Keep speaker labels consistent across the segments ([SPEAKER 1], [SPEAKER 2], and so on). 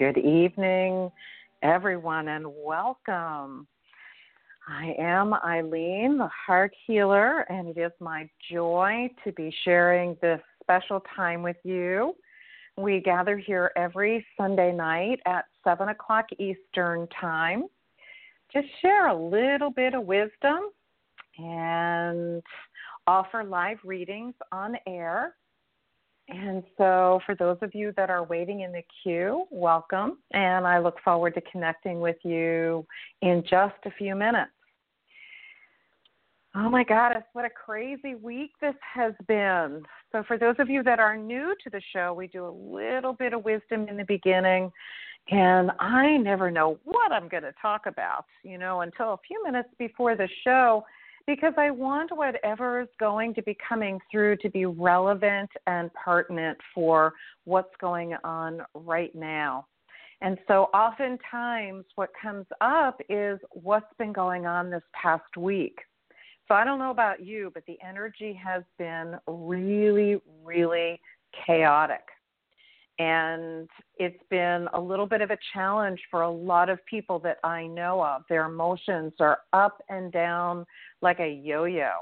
[SPEAKER 1] Good evening, everyone, and welcome. I am Ilene, the heart healer, and it is my joy to be sharing this special time with you. We gather here every Sunday night at 7 o'clock Eastern Time to share a little bit of wisdom and offer live readings on air and so, for those of you that are waiting in the queue, welcome. And I look forward to connecting with you in just a few minutes. Oh my goddess, what a crazy week this has been. So, for those of you that are new to the show, we do a little bit of wisdom in the beginning. And I never know what I'm going to talk about, you know, until a few minutes before the show because I want whatever is going to be coming through to be relevant and pertinent for what's going on right now. And so oftentimes what comes up is what's been going on this past week. So I don't know about you, but the energy has been really, really chaotic. And it's been a little bit of a challenge for a lot of people that I know of. Their emotions are up and down like a yo yo.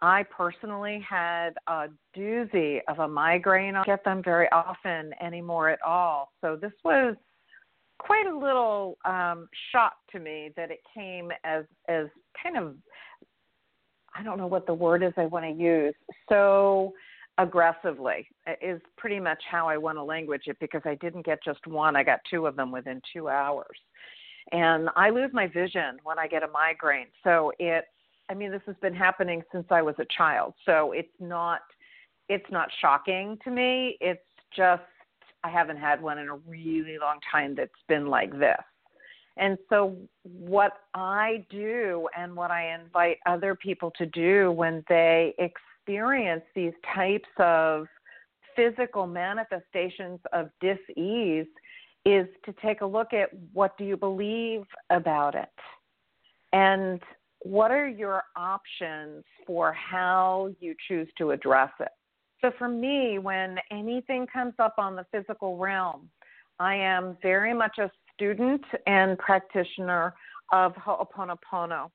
[SPEAKER 1] I personally had a doozy of a migraine. I don't get them very often anymore at all. So this was quite a little um, shock to me that it came as as kind of I don't know what the word is I want to use. So aggressively is pretty much how I want to language it because I didn't get just one, I got two of them within two hours. And I lose my vision when I get a migraine. So it's, I mean, this has been happening since I was a child. So it's not, it's not shocking to me. It's just, I haven't had one in a really long time that's been like this. And so, what I do and what I invite other people to do when they experience these types of physical manifestations of dis-ease is to take a look at what do you believe about it? And what are your options for how you choose to address it? So for me when anything comes up on the physical realm i am very much a student and practitioner of ho'oponopono.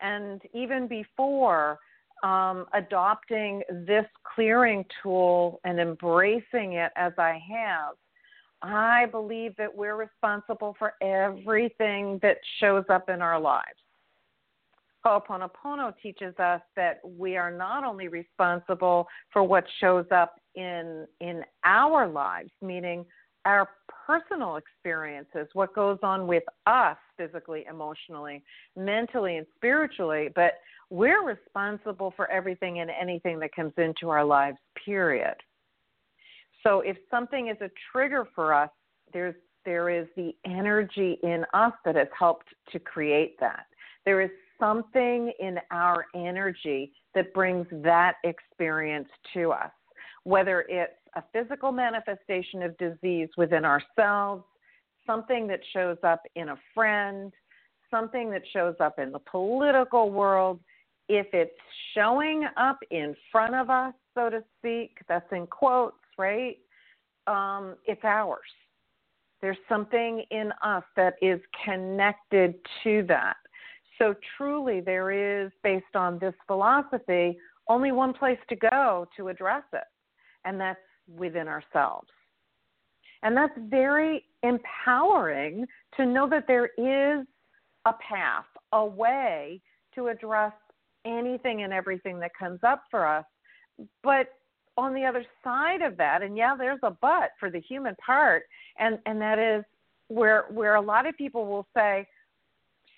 [SPEAKER 1] And even before um, adopting this clearing tool and embracing it as I have, I believe that we're responsible for everything that shows up in our lives. Ho'oponopono teaches us that we are not only responsible for what shows up in in our lives, meaning our personal experiences, what goes on with us physically, emotionally, mentally, and spiritually, but we're responsible for everything and anything that comes into our lives, period. So if something is a trigger for us, there's there is the energy in us that has helped to create that. There is something in our energy that brings that experience to us, whether it's a physical manifestation of disease within ourselves, something that shows up in a friend, something that shows up in the political world. If it's showing up in front of us, so to speak, that's in quotes, right? Um, it's ours. There's something in us that is connected to that. So, truly, there is, based on this philosophy, only one place to go to address it, and that's within ourselves. And that's very empowering to know that there is a path, a way to address anything and everything that comes up for us. But on the other side of that, and yeah, there's a but for the human part, and, and that is where where a lot of people will say,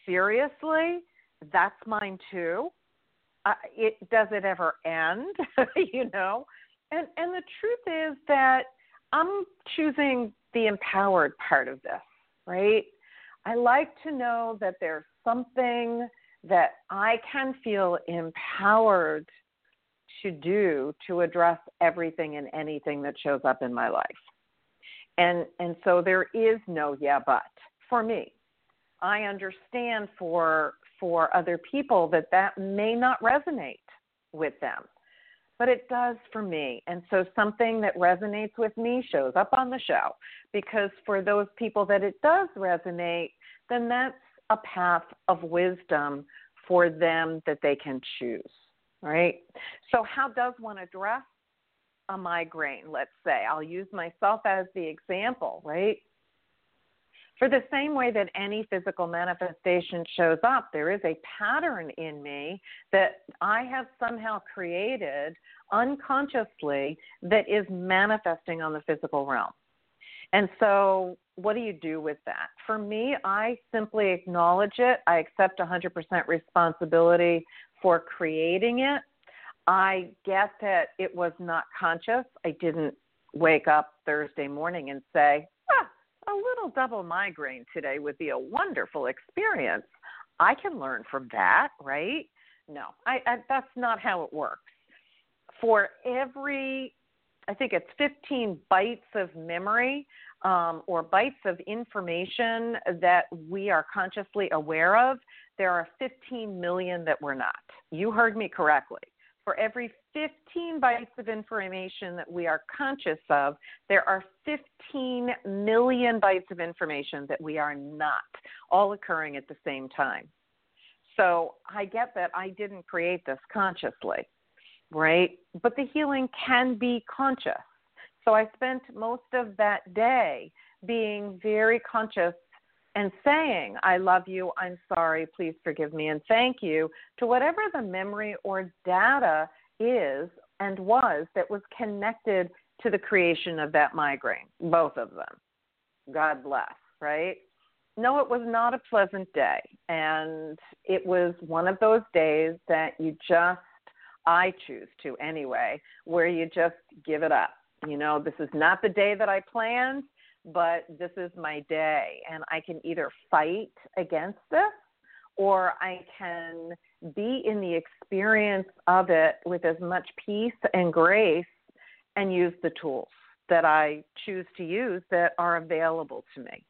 [SPEAKER 1] seriously, that's mine too. Uh, it does it ever end? you know, and and the truth is that I'm choosing the empowered part of this, right? I like to know that there's something that I can feel empowered to do to address everything and anything that shows up in my life. And and so there is no yeah but for me. I understand for for other people that that may not resonate with them. But it does for me. And so something that resonates with me shows up on the show because for those people that it does resonate, then that's a path of wisdom for them that they can choose right? So, how does one address a migraine? Let's say I'll use myself as the example, right? For the same way that any physical manifestation shows up, there is a pattern in me that I have somehow created unconsciously that is manifesting on the physical realm. And so, what do you do with that? For me, I simply acknowledge it. I accept 100% responsibility for creating it. I get that it was not conscious. I didn't wake up Thursday morning and say, a little double migraine today would be a wonderful experience. I can learn from that, right? No, I, I, that's not how it works. For every, I think it's 15 bytes of memory um, or bytes of information that we are consciously aware of, there are 15 million that we're not. You heard me correctly. For every 15 bytes of information that we are conscious of, there are 15 million bytes of information that we are not, all occurring at the same time. So I get that I didn't create this consciously, right? But the healing can be conscious. So I spent most of that day being very conscious and saying, I love you, I'm sorry, please forgive me, and thank you to whatever the memory or data is and was that was connected to the creation of that migraine, both of them. God bless, right? No, it was not a pleasant day. And it was one of those days that you just, I choose to anyway, where you just give it up. You know, this is not the day that I planned but this is my day and I can either fight against this or I can be in the experience of it with as much peace and grace and use the tools that I choose to use that are available to me.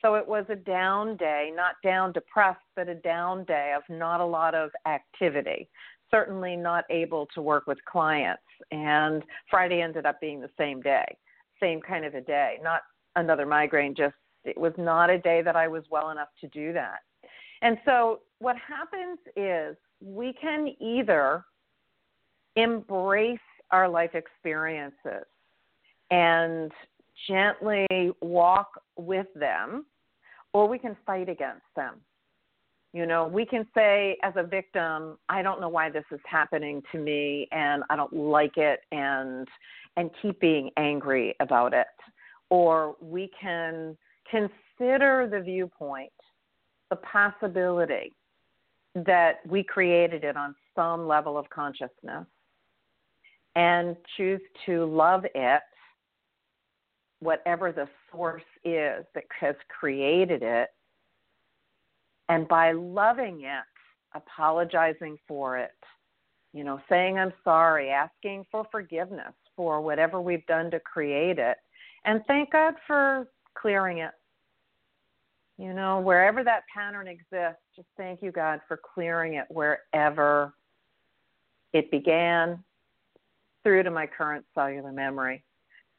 [SPEAKER 1] So it was a down day, not down depressed, but a down day of not a lot of activity. Certainly not able to work with clients. And Friday ended up being the same day same kind of a day, not another migraine, just it was not a day that I was well enough to do that. And so what happens is we can either embrace our life experiences and gently walk with them, or we can fight against them. You know, we can say as a victim, I don't know why this is happening to me and I don't like it and and keep being angry about it. Or we can consider the viewpoint, the possibility that we created it on some level of consciousness and choose to love it, whatever the source is that has created it. And by loving it, apologizing for it, you know, saying I'm sorry, asking for forgiveness for whatever we've done to create it, and thank God for clearing it. You know, wherever that pattern exists, just thank you, God, for clearing it wherever it began through to my current cellular memory,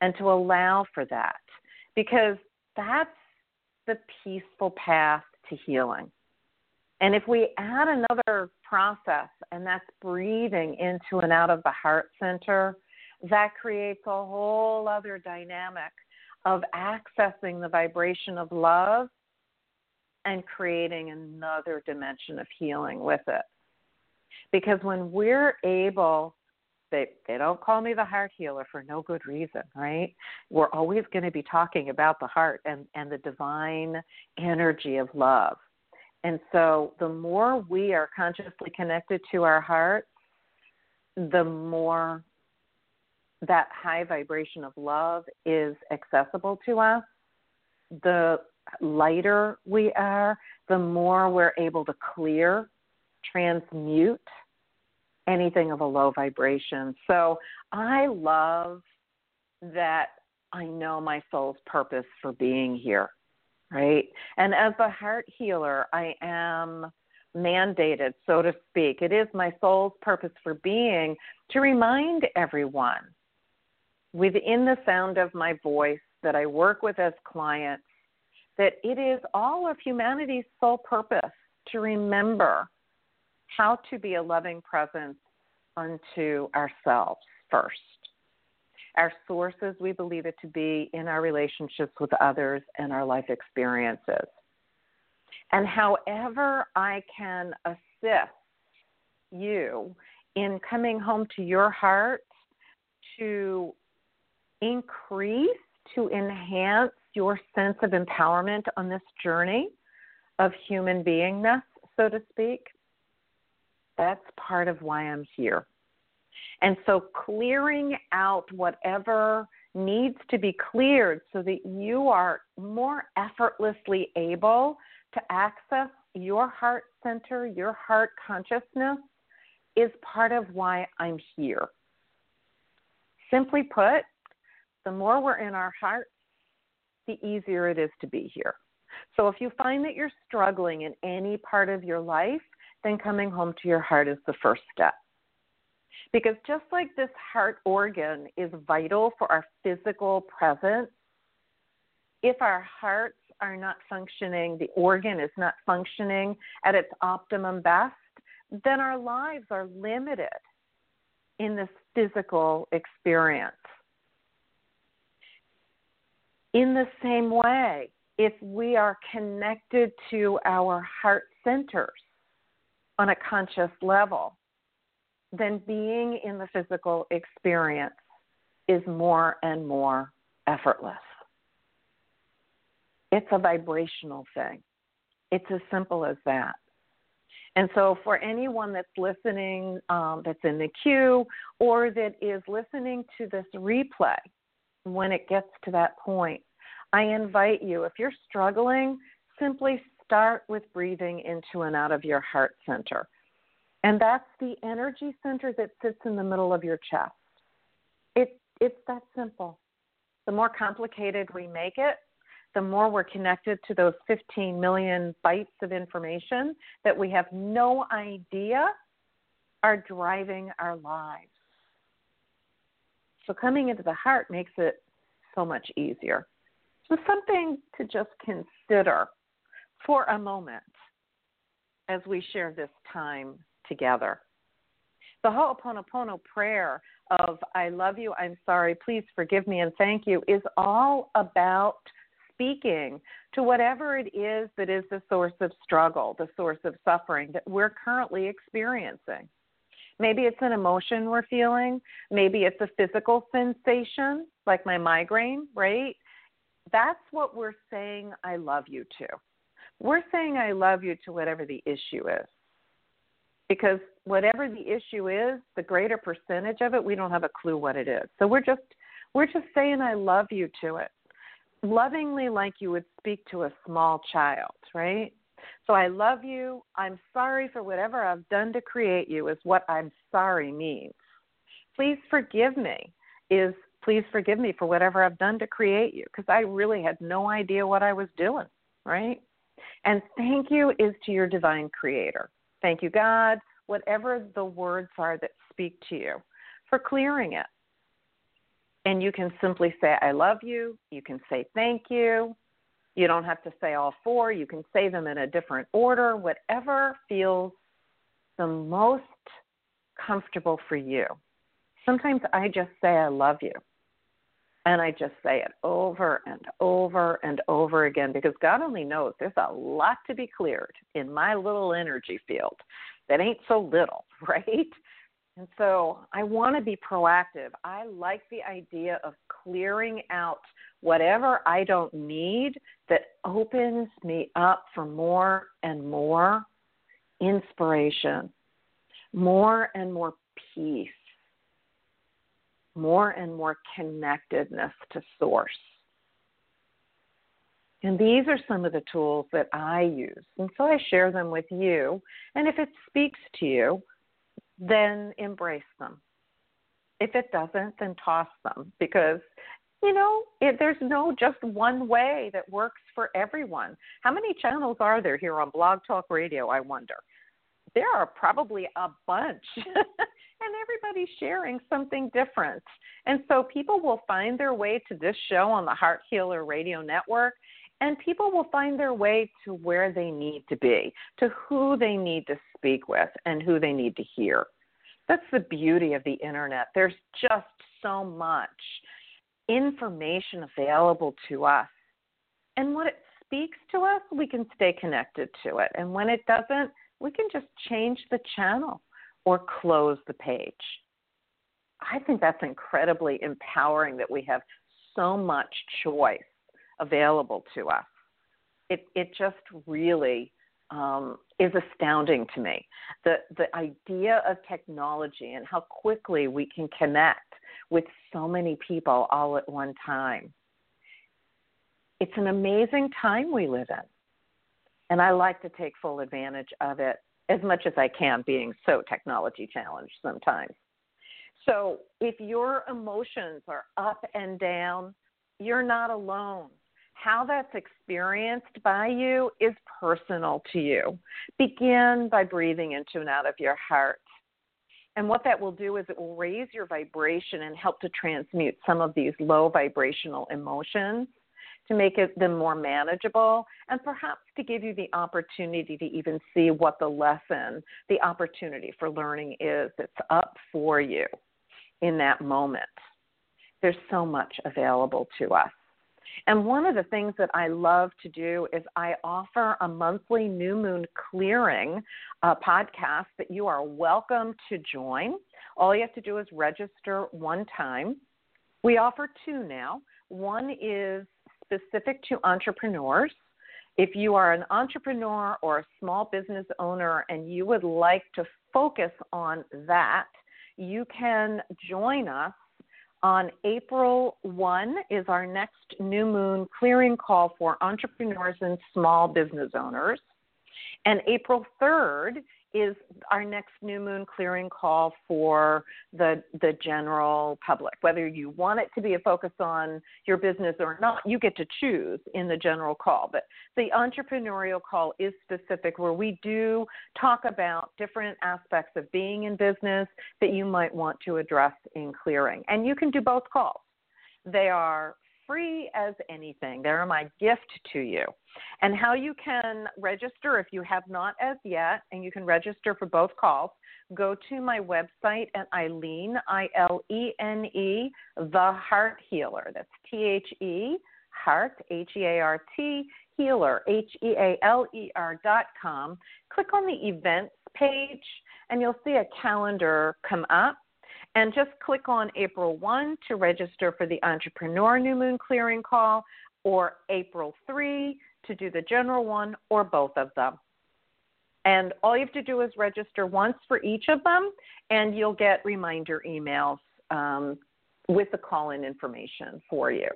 [SPEAKER 1] and to allow for that because that's the peaceful path to healing. And if we add another process, and that's breathing into and out of the heart center, that creates a whole other dynamic of accessing the vibration of love and creating another dimension of healing with it. Because when we're able, they, they don't call me the heart healer for no good reason, right? We're always going to be talking about the heart and, and the divine energy of love. And so the more we are consciously connected to our heart, the more that high vibration of love is accessible to us, the lighter we are, the more we're able to clear, transmute anything of a low vibration. So I love that I know my soul's purpose for being here, right? And as a heart healer, I am mandated, so to speak. It is my soul's purpose for being to remind everyone within the sound of my voice that I work with as clients that it is all of humanity's sole purpose to remember how to be a loving presence unto ourselves first. Our sources, we believe it to be in our relationships with others and our life experiences. And however I can assist you in coming home to your heart to increase, to enhance your sense of empowerment on this journey of human beingness, so to speak, that's part of why I'm here. And so clearing out whatever needs to be cleared so that you are more effortlessly able to access your heart center, your heart consciousness, is part of why I'm here. Simply put, the more we're in our heart, the easier it is to be here. So if you find that you're struggling in any part of your life, then coming home to your heart is the first step. Because just like this heart organ is vital for our physical presence, if our hearts are not functioning, the organ is not functioning at its optimum best, then our lives are limited in this physical experience. In the same way, if we are connected to our heart centers on a conscious level, then being in the physical experience is more and more effortless. It's a vibrational thing. It's as simple as that. And so, for anyone that's listening, um, that's in the queue, or that is listening to this replay, when it gets to that point, I invite you, if you're struggling, simply start with breathing into and out of your heart center. And that's the energy center that sits in the middle of your chest. It, it's that simple. The more complicated we make it, the more we're connected to those 15 million bytes of information that we have no idea are driving our lives. So coming into the heart makes it so much easier. So, something to just consider for a moment as we share this time together. The Ho'oponopono prayer of I love you, I'm sorry, please forgive me, and thank you is all about speaking to whatever it is that is the source of struggle, the source of suffering that we're currently experiencing. Maybe it's an emotion we're feeling. Maybe it's a physical sensation, like my migraine, right? that's what we're saying I love you to. We're saying I love you to whatever the issue is. Because whatever the issue is, the greater percentage of it, we don't have a clue what it is. So we're just we're just saying I love you to it. Lovingly like you would speak to a small child, right? So I love you. I'm sorry for whatever I've done to create you, is what I'm sorry means. Please forgive me is please forgive me for whatever I've done to create you because I really had no idea what I was doing, right? And thank you is to your divine creator. Thank you, God, whatever the words are that speak to you, for clearing it. And you can simply say, I love you. You can say thank you. You don't have to say all four. You can say them in a different order, whatever feels the most comfortable for you. Sometimes I just say, I love you. And I just say it over and over and over again because God only knows there's a lot to be cleared in my little energy field that ain't so little, right? And so I want to be proactive. I like the idea of clearing out whatever I don't need that opens me up for more and more inspiration, more and more peace, more and more connectedness to source. And these are some of the tools that I use. And so I share them with you. And if it speaks to you, then embrace them. If it doesn't, then toss them because, you know, it, there's no just one way that works for everyone. How many channels are there here on Blog Talk Radio, I wonder? There are probably a bunch. and everybody's sharing something different. And so people will find their way to this show on the Heart Healer Radio Network, and people will find their way to where they need to be, to who they need to speak with, and who they need to hear. That's the beauty of the internet. There's just so much information available to us. And when it speaks to us, we can stay connected to it. And when it doesn't, we can just change the channel or close the page. I think that's incredibly empowering that we have so much choice available to us. It it just really um, is astounding to me. The the idea of technology and how quickly we can connect with so many people all at one time. It's an amazing time we live in. And I like to take full advantage of it as much as I can, being so technology challenged sometimes. So if your emotions are up and down, you're not alone. How that's experienced by you is personal to you. Begin by breathing into and out of your heart. And what that will do is it will raise your vibration and help to transmute some of these low vibrational emotions to make it them more manageable and perhaps to give you the opportunity to even see what the lesson, the opportunity for learning is that's up for you in that moment. There's so much available to us. And one of the things that I love to do is I offer a monthly new moon clearing uh, podcast that you are welcome to join. All you have to do is register one time. We offer two now. One is specific to entrepreneurs. If you are an entrepreneur or a small business owner and you would like to focus on that, you can join us on April 1 is our next new moon clearing call for entrepreneurs and small business owners. And April 3rd is our next new moon clearing call for the the general public whether you want it to be a focus on your business or not you get to choose in the general call but the entrepreneurial call is specific where we do talk about different aspects of being in business that you might want to address in clearing and you can do both calls they are free as anything. They're my gift to you. And how you can register if you have not as yet, and you can register for both calls, go to my website at Ilene, I L E N E, The Heart Healer. That's T H E, Heart, H E A R T, Healer, H E A L E R dot com. Click on the events page, and you'll see a calendar come up and just click on April 1 to register for the Entrepreneur New Moon Clearing Call, or April 3 to do the general one, or both of them. And all you have to do is register once for each of them, and you'll get reminder emails um, with the call in information for you.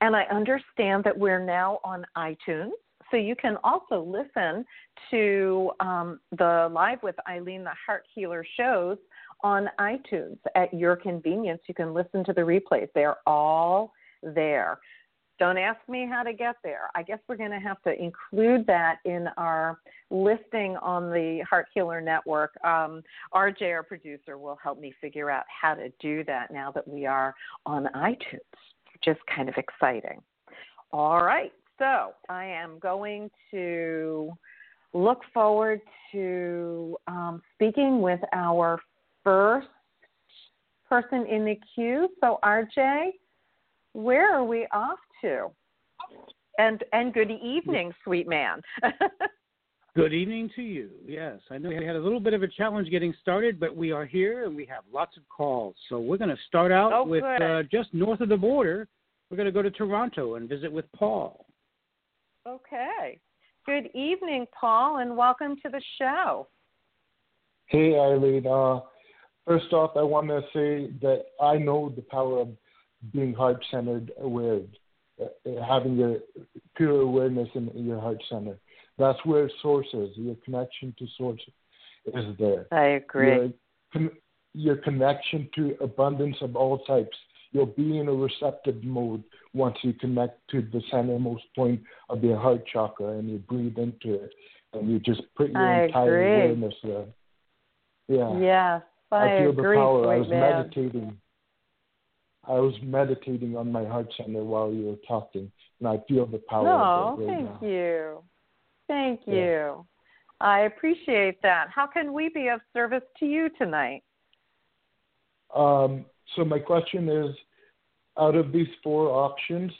[SPEAKER 1] And I understand that we're now on iTunes. So you can also listen to um, the Live with Ilene the Heart Healer shows on iTunes at your convenience. You can listen to the replays, they're all there. Don't ask me how to get there. I guess we're going to have to include that in our listing on the Heart Healer Network. Um, RJ, our producer, will help me figure out how to do that now that we are on iTunes, which is kind of exciting. All right, so I am going to look forward to um, speaking with our first person in the queue. So, RJ, where are we off to? And and good evening, sweet man.
[SPEAKER 2] good evening to you. Yes, I know we had a little bit of a challenge getting started, but we are here and we have lots of calls. So we're going to start out
[SPEAKER 1] oh,
[SPEAKER 2] with uh, just north of the border. We're going to go to Toronto and visit with Paul.
[SPEAKER 1] Okay. Good evening, Paul, and welcome to the show.
[SPEAKER 3] Hey, Ilene. Uh, first off, I want to say that I know the power of being heart centered aware, uh, Uh, having your pure awareness in your heart center. That's where source is. Your connection to source is there.
[SPEAKER 1] I agree.
[SPEAKER 3] Your, your connection to abundance of all types. You'll be in a receptive mode once you connect to the centermost point of your heart chakra and you breathe into it and you just put your
[SPEAKER 1] I
[SPEAKER 3] entire
[SPEAKER 1] agree.
[SPEAKER 3] awareness there. Yeah.
[SPEAKER 1] Yes, I,
[SPEAKER 3] I feel
[SPEAKER 1] agree,
[SPEAKER 3] the power. I was
[SPEAKER 1] man.
[SPEAKER 3] meditating I was meditating on my heart center while you were talking, and I feel the power
[SPEAKER 1] no,
[SPEAKER 3] of it
[SPEAKER 1] Oh,
[SPEAKER 3] right
[SPEAKER 1] thank
[SPEAKER 3] now.
[SPEAKER 1] you. Thank
[SPEAKER 3] Yeah.
[SPEAKER 1] you. I appreciate that. How can we be of service to you tonight?
[SPEAKER 3] Um, so my question is, out of these four options,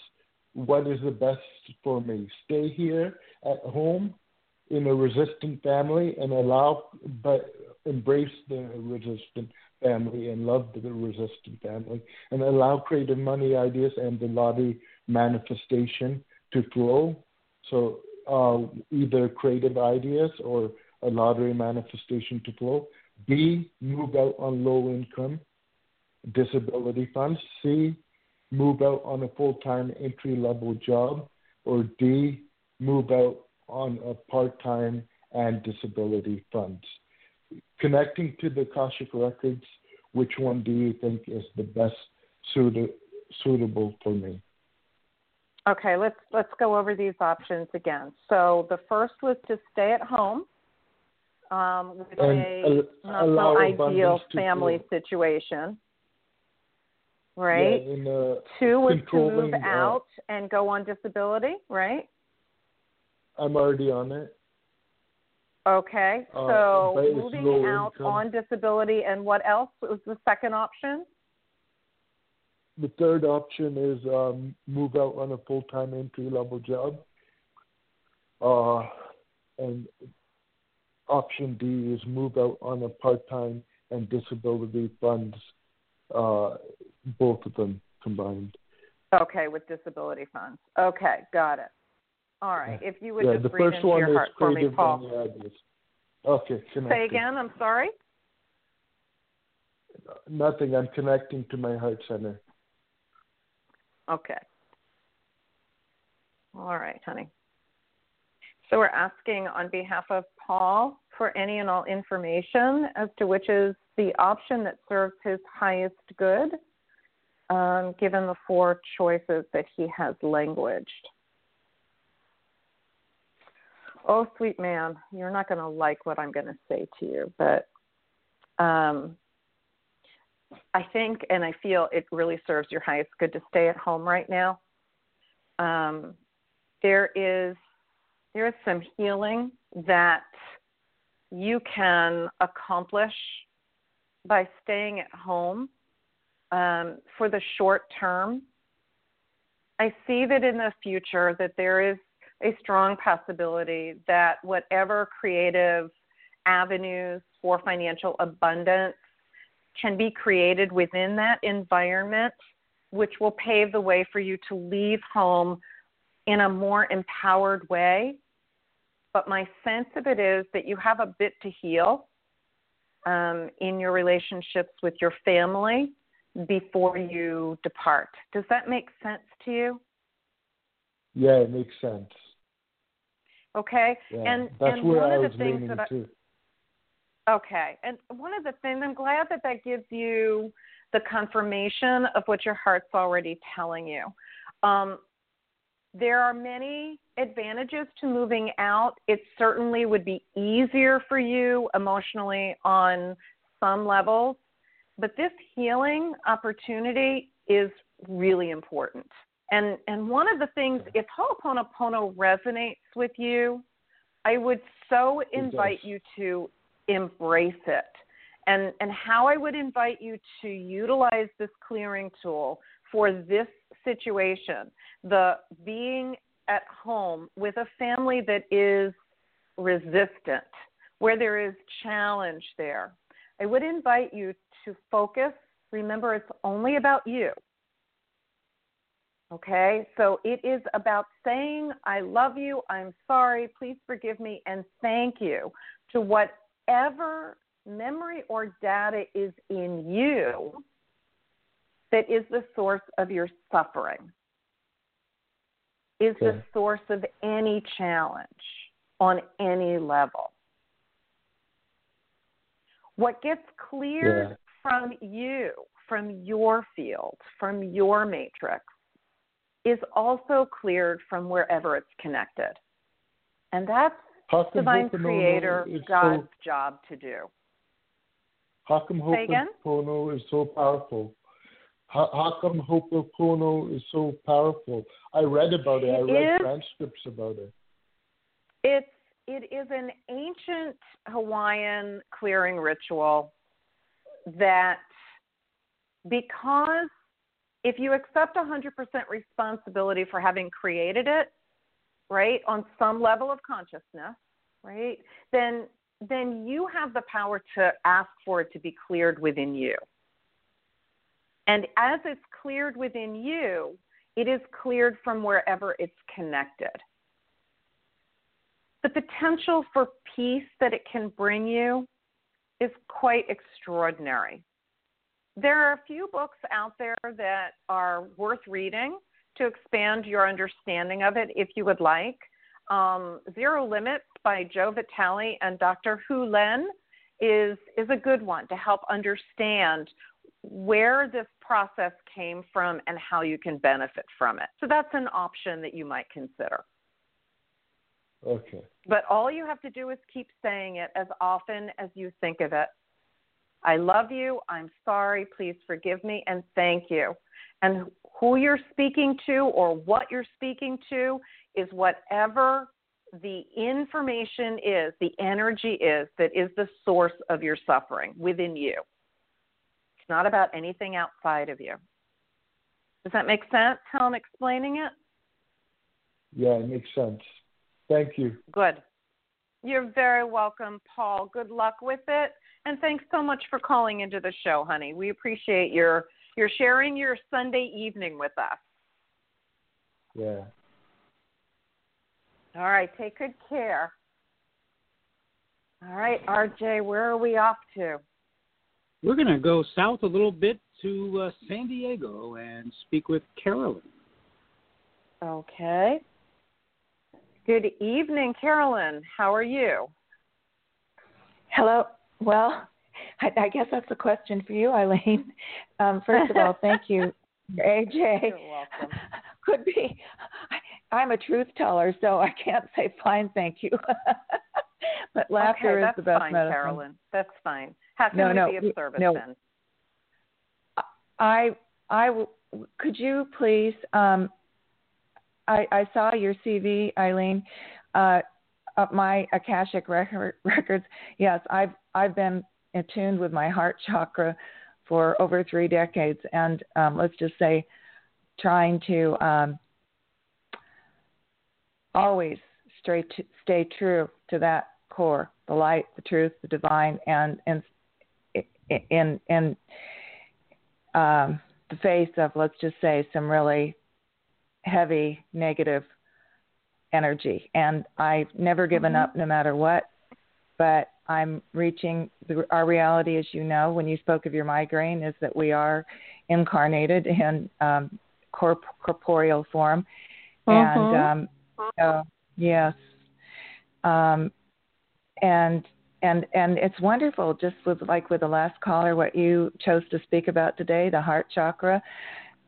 [SPEAKER 3] what is the best for me? Stay here at home in a resistant family and allow, but embrace the resistant family and love the resistant family and allow creative money ideas and the lottery manifestation to flow. So uh, either creative ideas or a lottery manifestation to flow. B, move out on low income disability funds. C, move out on a full time entry level job. Or D, move out on a part time and disability funds. Connecting to the Akashic Records, which one do you think is the best suited, suitable for me?
[SPEAKER 1] Okay, let's let's go over these options again. So the first was to stay at home um, with
[SPEAKER 3] And
[SPEAKER 1] a not so ideal family
[SPEAKER 3] flow.
[SPEAKER 1] situation, right?
[SPEAKER 3] Yeah, in a
[SPEAKER 1] Two was to move
[SPEAKER 3] uh,
[SPEAKER 1] out and go on disability, right?
[SPEAKER 3] I'm already on it.
[SPEAKER 1] Okay,
[SPEAKER 3] Uh,
[SPEAKER 1] so moving out
[SPEAKER 3] income.
[SPEAKER 1] on disability, and what else was the second option?
[SPEAKER 3] The third option is um, move out on a full time entry level job. Uh, and option D is move out on a part time and disability funds, uh, both of them combined.
[SPEAKER 1] Okay, with disability funds. Okay, got it. All right, if you would
[SPEAKER 3] yeah,
[SPEAKER 1] just
[SPEAKER 3] first
[SPEAKER 1] into
[SPEAKER 3] one
[SPEAKER 1] your
[SPEAKER 3] is
[SPEAKER 1] heart for me, Paul.
[SPEAKER 3] Okay,
[SPEAKER 1] Say again. I'm sorry.
[SPEAKER 3] Nothing. I'm connecting to my heart center.
[SPEAKER 1] Okay. All right, honey. So we're asking on behalf of Paul for any and all information as to which is the option that serves his highest good, um, given the four choices that he has languaged. Oh, sweet man, you're not going to like what I'm going to say to you, but um, I think and I feel it really serves your highest good to stay at home right now. Um, there is there is some healing that you can accomplish by staying at home um, for the short term. I see that in the future that there is a strong possibility that whatever creative avenues for financial abundance can be created within that environment, which will pave the way for you to leave home in a more empowered way. But my sense of it is that you have a bit to heal um, in your relationships with your family before you depart. Does that make sense to you?
[SPEAKER 3] Yeah, it makes sense.
[SPEAKER 1] Okay,
[SPEAKER 3] Yeah,
[SPEAKER 1] and and one of the things that I,
[SPEAKER 3] too.
[SPEAKER 1] Okay. And one of the things, I'm glad that that gives you the confirmation of what your heart's already telling you. Um, there are many advantages to moving out. It certainly would be easier for you emotionally on some levels, but this healing opportunity is really important. And and one of the things, if Ho'oponopono resonates with you, I would so invite you to embrace it. And, and how I would invite you to utilize this clearing tool for this situation, the being at home with a family that is resistant, where there is challenge there. I would invite you to focus. Remember, it's only about you. Okay, so it is about saying, I love you, I'm sorry, please forgive me, and thank you to whatever memory or data is in you that is the source of your suffering, is the source of any challenge on any level. What gets cleared
[SPEAKER 3] Yeah.
[SPEAKER 1] from you, from your field, from your matrix, is also cleared from wherever it's connected. And that's
[SPEAKER 3] How come
[SPEAKER 1] divine creator, God's
[SPEAKER 3] so,
[SPEAKER 1] job to do.
[SPEAKER 3] how come? Ho'oponopono is so powerful? How, how come Ho'oponopono is so powerful? I read about it. I
[SPEAKER 1] It
[SPEAKER 3] read
[SPEAKER 1] is-
[SPEAKER 3] transcripts about it.
[SPEAKER 1] It's it is an ancient Hawaiian clearing ritual that because if you accept 100% responsibility for having created it, right, on some level of consciousness, right, then then you have the power to ask for it to be cleared within you. And as it's cleared within you, it is cleared from wherever it's connected the potential for peace that it can bring you is quite extraordinary. There are a few books out there that are worth reading to expand your understanding of it if you would like. Um, Zero Limits by Joe Vitale and Dr. Hew Len is, is a good one to help understand where this process came from and how you can benefit from it. So that's an option that you might consider.
[SPEAKER 3] Okay.
[SPEAKER 1] But all you have to do is keep saying it as often as you think of it. I love you. I'm sorry. Please forgive me and thank you. And who you're speaking to or what you're speaking to is whatever the information is, the energy is that is the source of your suffering within you. It's not about anything outside of you. Does that make sense how I'm explaining it?
[SPEAKER 3] Yeah, it makes sense. Thank you.
[SPEAKER 1] Good. You're very welcome, Paul. Good luck with it. And thanks so much for calling into the show, honey. We appreciate your your sharing your Sunday evening with us.
[SPEAKER 3] Yeah.
[SPEAKER 1] All right, take good care. All right, RJ, where are we off to?
[SPEAKER 2] We're going to go south a little bit to uh, San Diego and speak with Carolyn.
[SPEAKER 1] Okay. Good evening, Carolyn. How are you?
[SPEAKER 4] Hello. Well, I, I guess that's a question for you, Ilene. Um, first of all, thank you, AJ.
[SPEAKER 1] You're welcome.
[SPEAKER 4] Could be. I, I'm a truth teller, so I can't say fine, thank you. but laughter
[SPEAKER 1] okay,
[SPEAKER 4] is the best
[SPEAKER 1] fine,
[SPEAKER 4] medicine.
[SPEAKER 1] Carolyn. That's fine. How can
[SPEAKER 4] No,
[SPEAKER 1] we
[SPEAKER 4] no,
[SPEAKER 1] be of service
[SPEAKER 4] no.
[SPEAKER 1] then?
[SPEAKER 4] I, I, w- could you please? Um, I, I saw your CV, Ilene. Uh, my akashic record, records. Yes, I've I've been attuned with my heart chakra for over three decades, and um, let's just say, trying to um, always stay t- stay true to that core, the light, the truth, the divine, and and in in um, the face of let's just say some really heavy negative energy and i've never given
[SPEAKER 1] Mhm.
[SPEAKER 4] up no matter what but i'm reaching the, our reality as you know when you spoke of your migraine is that we are incarnated in um, corp- corporeal form and
[SPEAKER 1] Mhm.
[SPEAKER 4] um, uh, yes um, and and and it's wonderful. Just with like with the last caller, what you chose to speak about today, the heart chakra,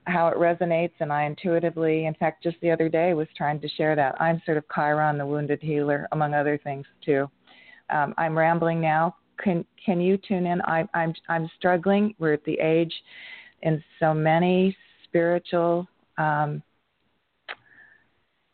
[SPEAKER 4] how it resonates, and I intuitively, in fact, just the other day was trying to share that. I'm sort of Chiron, the wounded healer, among other things too. Um, I'm rambling now. Can can you tune in? I, I'm I'm struggling. We're at the age in so many spiritual um,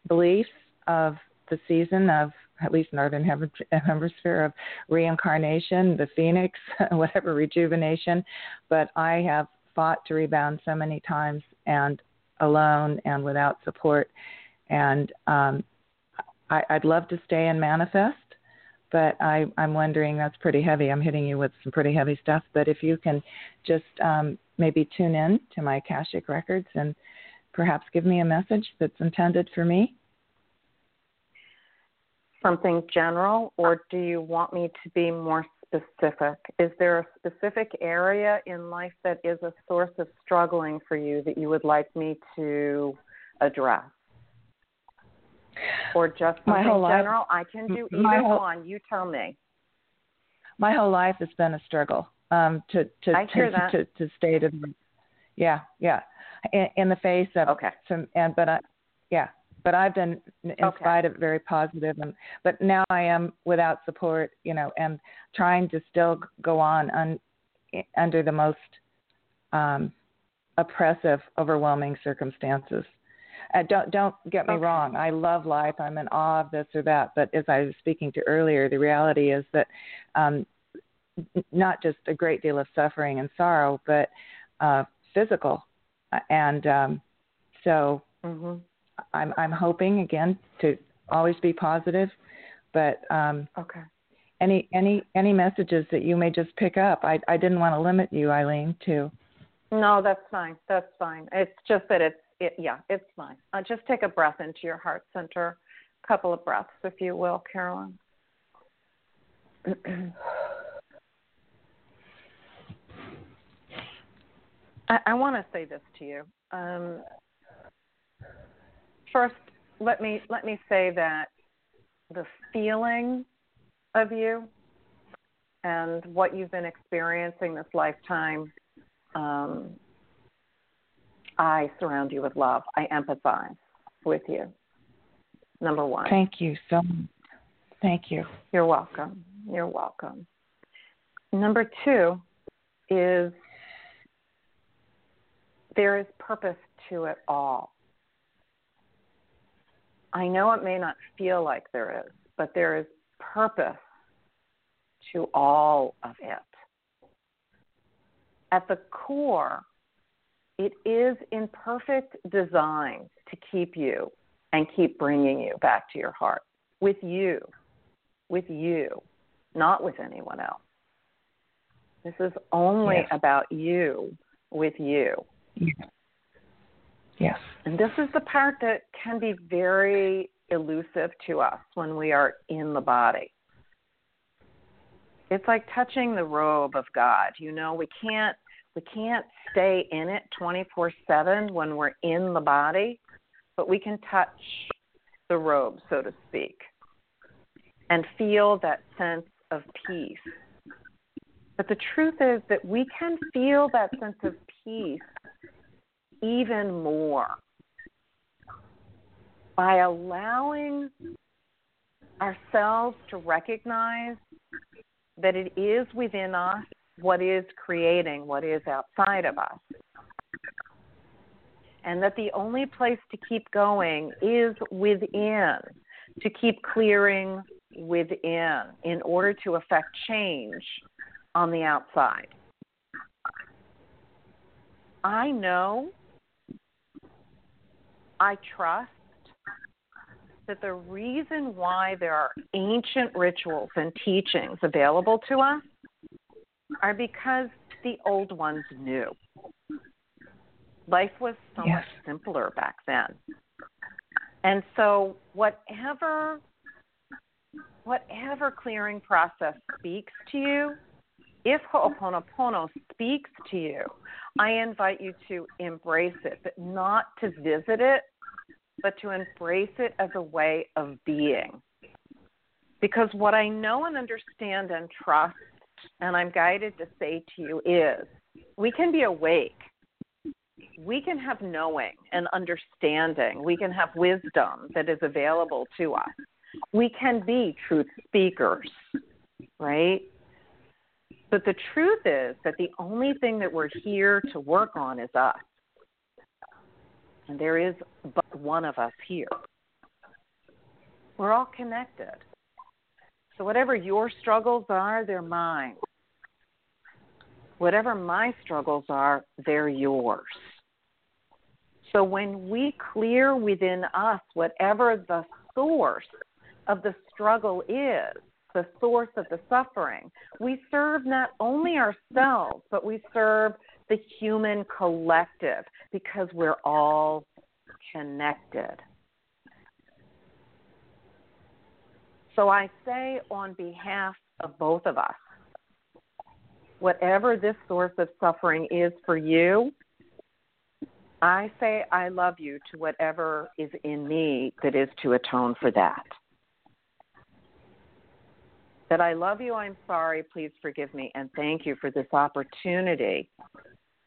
[SPEAKER 4] beliefs of the season of at least northern hemisphere of reincarnation, the phoenix, whatever rejuvenation. But I have fought to rebound so many times and alone and without support. And um, I, I'd love to stay and manifest, but I, I'm wondering that's pretty heavy. I'm hitting you with some pretty heavy stuff. But if you can just um, maybe tune in to my Akashic records and perhaps give me a message that's intended for me.
[SPEAKER 1] Something general, or do you want me to be more specific? Is there a specific area in life that is a source of struggling for you that you would like me to address? Or just something general?
[SPEAKER 4] Life,
[SPEAKER 1] I can do either whole, one. You tell me.
[SPEAKER 4] My whole life has been a struggle um, to to to, to to stay to yeah yeah in, in the face of
[SPEAKER 1] okay
[SPEAKER 4] some and but I yeah but I've been in
[SPEAKER 1] okay.
[SPEAKER 4] spite of very positive and but now I am without support, you know, and trying to still go on un, under the most um, oppressive, overwhelming circumstances. Uh, don't don't get me
[SPEAKER 1] okay.
[SPEAKER 4] wrong. I love life. I'm in awe of this or that. But as I was speaking to earlier, the reality is that um, not just a great deal of suffering and sorrow, but uh, physical, and um, so.
[SPEAKER 1] Mm-hmm.
[SPEAKER 4] I'm I'm hoping again to always be positive, but um,
[SPEAKER 1] okay.
[SPEAKER 4] Any any any messages that you may just pick up? I I didn't want to limit you, Ilene, to.
[SPEAKER 1] No, that's fine. That's fine. It's just that it's it. Yeah, it's fine. Uh, just take a breath into your heart center, a couple of breaths, if you will, Carolyn. I, I want to say this to you. Um, first, let me let me say that the feeling of you and what you've been experiencing this lifetime, um, I surround you with love. I empathize with you. Number one.
[SPEAKER 4] Thank you so much. Thank you.
[SPEAKER 1] You're welcome. You're welcome. Number two is there is purpose to it all. I know it may not feel like there is, but there is purpose to all of it. At the core, it is in perfect design to keep you and keep bringing you back to your heart with you, with you, not with anyone else. This is only
[SPEAKER 4] yes.
[SPEAKER 1] about you with you.
[SPEAKER 4] Yes. Yes.
[SPEAKER 1] And this is the part that can be very elusive to us when we are in the body. It's like touching the robe of God. You know, we can't we can't stay in it 24/7 when we're in the body, but we can touch the robe, so to speak, and feel that sense of peace. But the truth is that we can feel that sense of peace even more by allowing ourselves to recognize that it is within us what is creating what is outside of us. And that the only place to keep going is within, to keep clearing within in order to affect change on the outside. I know I trust that the reason why there are ancient rituals and teachings available to us are because the old ones knew. Life was so
[SPEAKER 4] yes.
[SPEAKER 1] much simpler back then. And so whatever whatever clearing process speaks to you, if Ho'oponopono speaks to you, I invite you to embrace it, but not to visit it, but to embrace it as a way of being. Because what I know and understand and trust, and I'm guided to say to you, is we can be awake. We can have knowing and understanding. We can have wisdom that is available to us. We can be truth speakers, right? But the truth is that the only thing that we're here to work on is us. And there is but one of us here. We're all connected. So, whatever your struggles are, they're mine. Whatever my struggles are, they're yours. So, when we clear within us whatever the source of the struggle is, the source of the suffering. We serve not only ourselves, but we serve the human collective because we're all connected. So I say on behalf of both of us, whatever this source of suffering is for you, I say I love you to whatever is in me that is to atone for that that I love you, I'm sorry, please forgive me, and thank you for this opportunity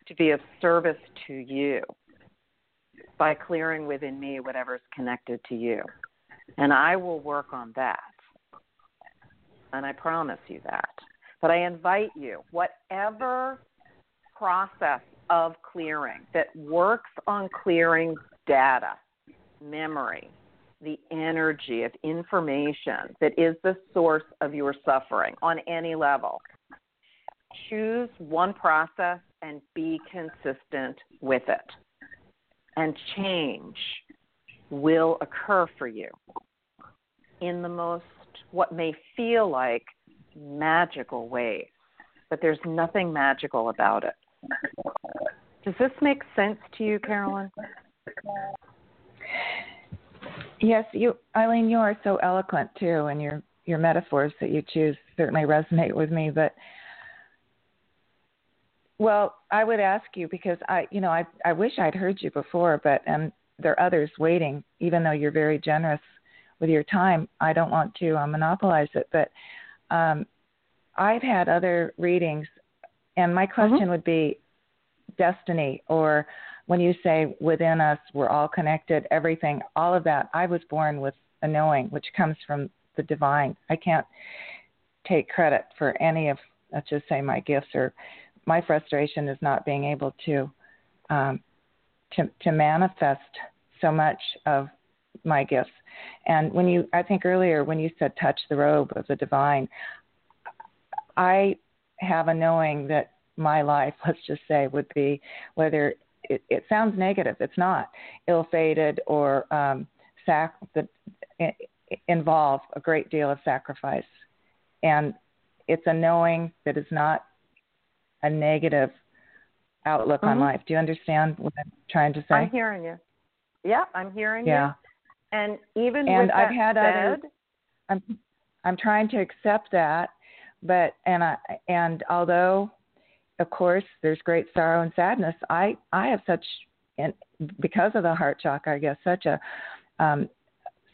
[SPEAKER 1] to be of service to you by clearing within me whatever's connected to you. And I will work on that. And I promise you that. But I invite you, whatever process of clearing that works on clearing data, memory, the energy of information that is the source of your suffering on any level. Choose one process and be consistent with it. And change will occur for you in the most, what may feel like magical ways. But there's nothing magical about it. Does this make sense to you, Carolyn?
[SPEAKER 4] Yes, you, Ilene, you are so eloquent too, and your your metaphors that you choose certainly resonate with me. But well, I would ask you because I, you know, I I wish I'd heard you before, but and there are others waiting. Even though you're very generous with your time, I don't want to uh, monopolize it. But um, I've had other readings, and my question mm-hmm. would be destiny or when you say within us we're all connected, everything, all of that, I was born with a knowing which comes from the divine. I can't take credit for any of, let's just say, my gifts or my frustration is not being able to um, to to manifest so much of my gifts. And when you, I think earlier when you said touch the robe of the divine, I have a knowing that my life, let's just say, would be whether it, it sounds negative. It's not ill-fated or um, sac- that involve a great deal of sacrifice, and it's a knowing that is not a negative outlook mm-hmm. on life. Do you understand what I'm trying to say?
[SPEAKER 1] I'm hearing you. Yeah, I'm hearing
[SPEAKER 4] yeah.
[SPEAKER 1] you. And even
[SPEAKER 4] and
[SPEAKER 1] with
[SPEAKER 4] I've
[SPEAKER 1] that
[SPEAKER 4] had
[SPEAKER 1] said,
[SPEAKER 4] other. I'm I'm trying to accept that, but and I and although of course, there's great sorrow and sadness. I I have such, and because of the heart chakra, I guess, such a um,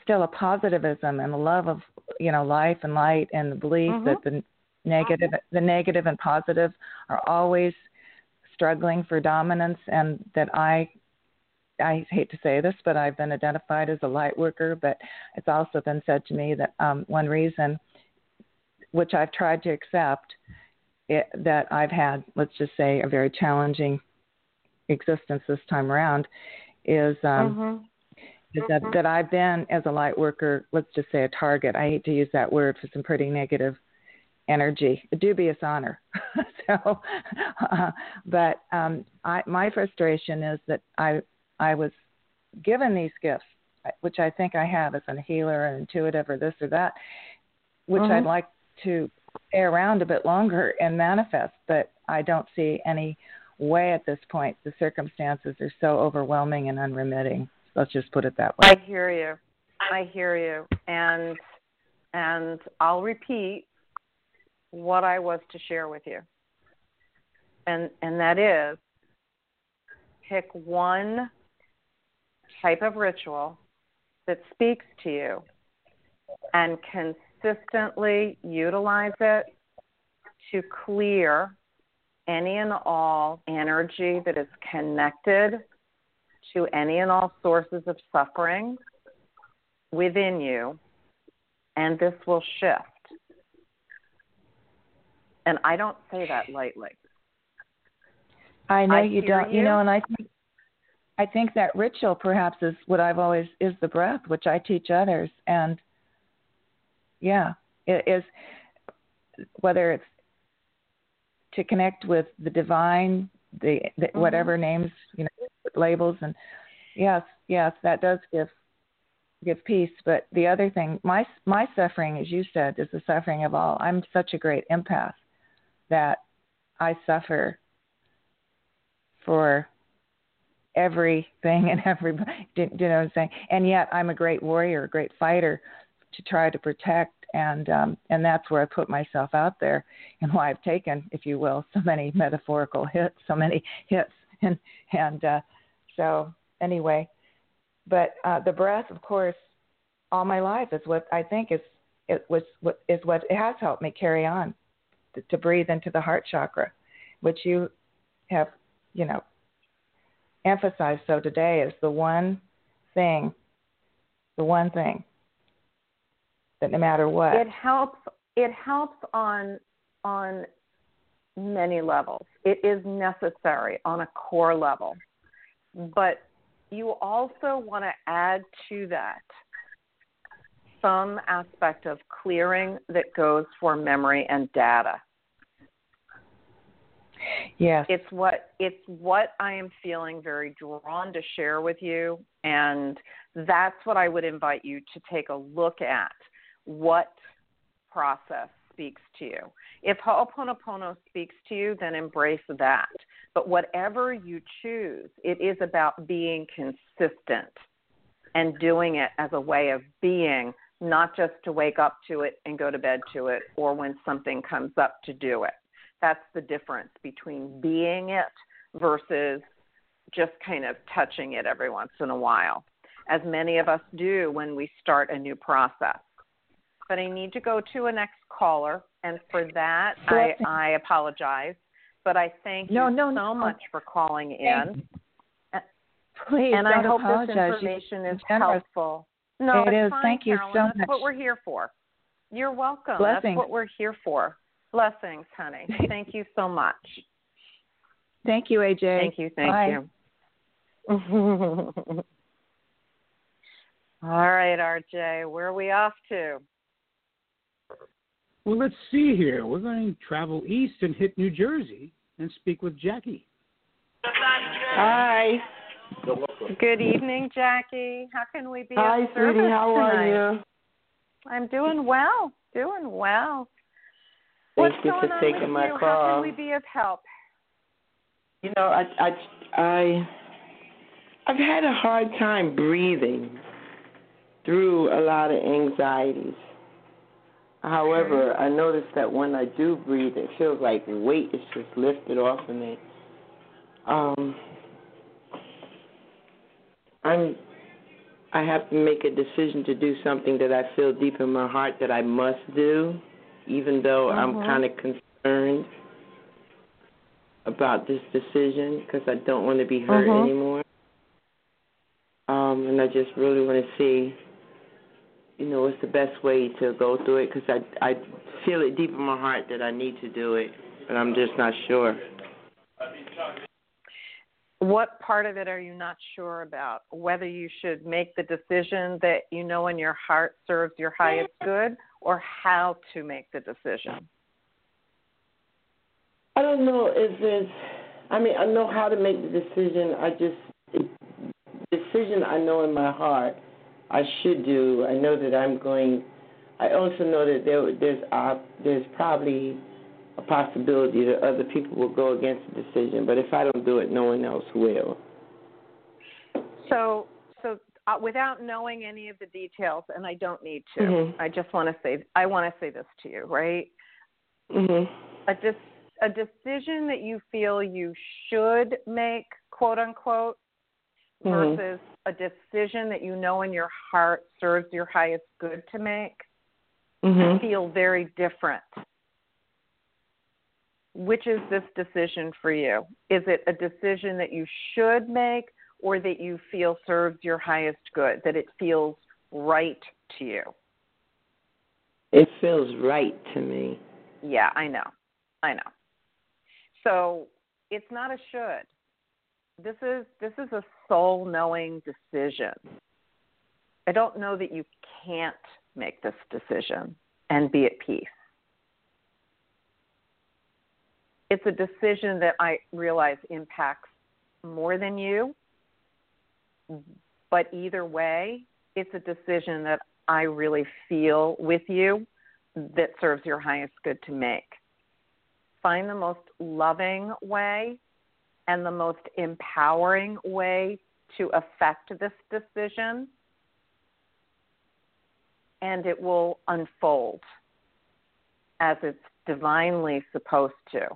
[SPEAKER 4] still a positivism and a love of you know life and light and the belief mm-hmm. that the negative the negative and positive are always struggling for dominance and that I I hate to say this, but I've been identified as a light worker, but it's also been said to me that um, one reason, which I've tried to accept, it, that I've had, let's just say, a very challenging existence this time around, is um, mm-hmm. is that that I've been as a light worker, let's just say, a target. I hate to use that word for some pretty negative energy, a dubious honor. so, uh, but um, I, my frustration is that I I was given these gifts, which I think I have as a healer, and intuitive, or this or that, which mm-hmm. I'd like to stay around a bit longer and manifest, but I don't see any way at this point. The circumstances are so overwhelming and unremitting. Let's just put it that way.
[SPEAKER 1] I hear you. I hear you. And and I'll repeat what I was to share with you. And and that is pick one type of ritual that speaks to you and consistently utilize it to clear any and all energy that is connected to any and all sources of suffering within you, and this will shift. And I don't say that lightly.
[SPEAKER 4] I know
[SPEAKER 1] I
[SPEAKER 4] you don't. You.
[SPEAKER 1] you.
[SPEAKER 4] know, and I think I think that ritual perhaps is what I've always is the breath, which I teach others, and yeah, it is whether it's to connect with the divine, the, the
[SPEAKER 1] Mm-hmm.
[SPEAKER 4] whatever names you know labels, and yes, yes, that does give give peace. But the other thing, my my suffering, as you said, is the suffering of all. I'm such a great empath that I suffer for everything and everybody. Do, do you know what I'm saying? And yet I'm a great warrior, a great fighter to try to protect and um and that's where I put myself out there and why I've taken, if you will, so many metaphorical hits, so many hits and and uh so anyway. But uh the breath of course all my life is what I think is it was what is what it has helped me carry on to, to breathe into the heart chakra, which you have, you know, emphasized so today is the one thing, the one thing that no matter what,
[SPEAKER 1] It helps it helps on on many levels. It is necessary on a core level. But you also want to add to that some aspect of clearing that goes for memory and data.
[SPEAKER 4] Yes,
[SPEAKER 1] It's what it's what I am feeling very drawn to share with you and that's what I would invite you to take a look at. What process speaks to you? If Ho'oponopono speaks to you, then embrace that. But whatever you choose, it is about being consistent and doing it as a way of being, not just to wake up to it and go to bed to it or when something comes up to do it. That's the difference between being it versus just kind of touching it every once in a while, as many of us do when we start a new process. But I need to go to a next caller, and for that, I, I apologize. But I thank
[SPEAKER 4] No,
[SPEAKER 1] you
[SPEAKER 4] no,
[SPEAKER 1] so
[SPEAKER 4] no.
[SPEAKER 1] much for calling in.
[SPEAKER 4] Uh, please
[SPEAKER 1] and I hope
[SPEAKER 4] apologize.
[SPEAKER 1] this
[SPEAKER 4] You-
[SPEAKER 1] information is
[SPEAKER 4] generous.
[SPEAKER 1] helpful. No,
[SPEAKER 4] It is.
[SPEAKER 1] fine,
[SPEAKER 4] Thank you
[SPEAKER 1] Carolyn.
[SPEAKER 4] so
[SPEAKER 1] That's
[SPEAKER 4] much.
[SPEAKER 1] what we're here for. You're welcome.
[SPEAKER 4] Blessings.
[SPEAKER 1] That's what we're here for. Blessings, honey. Thank you so much.
[SPEAKER 4] Thank you, AJ.
[SPEAKER 1] Thank you. Thank
[SPEAKER 4] Bye.
[SPEAKER 1] you. All right, RJ, where are we off to?
[SPEAKER 2] Well, let's see here. We're going to travel east and hit New Jersey and speak with Jackie.
[SPEAKER 5] Hi.
[SPEAKER 1] Good evening, Jackie. How can we be
[SPEAKER 5] Hi,
[SPEAKER 1] of service
[SPEAKER 5] sweetie. How
[SPEAKER 1] tonight?
[SPEAKER 5] are you?
[SPEAKER 1] I'm doing well. Doing well.
[SPEAKER 5] Thank
[SPEAKER 1] What's
[SPEAKER 5] you
[SPEAKER 1] going
[SPEAKER 5] for
[SPEAKER 1] on
[SPEAKER 5] taking
[SPEAKER 1] with
[SPEAKER 5] my
[SPEAKER 1] you? How can we be of help?
[SPEAKER 5] You know, I I I I've had a hard time breathing through a lot of anxieties. However, I notice that when I do breathe, it feels like weight is just lifted off of me. Um, I'm I have to make a decision to do something that I feel deep in my heart that I must do, even though I'm
[SPEAKER 1] Mhm.
[SPEAKER 5] kind of concerned about this decision because I don't want to be hurt
[SPEAKER 1] Mhm.
[SPEAKER 5] anymore. Um, and I just really want to see, you know, what's the best way to go through it because I I feel it deep in my heart that I need to do it, but I'm just not sure.
[SPEAKER 1] What part of it are you not sure about? Whether you should make the decision that you know in your heart serves your highest good, or how to make the decision?
[SPEAKER 5] I don't know if it's. I mean, I know how to make the decision. I just the decision I know in my heart I should do. I know that I'm going. I also know that there there's uh, there's probably a possibility that other people will go against the decision. But if I don't do it, no one else will.
[SPEAKER 1] So uh, without knowing any of the details, and I don't need to,
[SPEAKER 5] Mhm.
[SPEAKER 1] I just want to say, I want to say this to you, right?
[SPEAKER 5] Mhm.
[SPEAKER 1] A dis- a decision that you feel you should make, quote unquote,
[SPEAKER 5] Mhm.
[SPEAKER 1] versus a decision that you know in your heart serves your highest good to make.
[SPEAKER 5] mm-hmm.
[SPEAKER 1] feel very different. Which is this decision for you? Is it a decision that you should make or that you feel serves your highest good, that it feels right to you?
[SPEAKER 5] It feels right to me.
[SPEAKER 1] Yeah, I know. I know. So it's not a should. This is this is a soul knowing decision. I don't know that you can't make this decision and be at peace. It's a decision that I realize impacts more than you, but either way, it's a decision that I really feel with you that serves your highest good to make. Find the most loving way and the most empowering way to affect this decision, and it will unfold as it's divinely supposed to.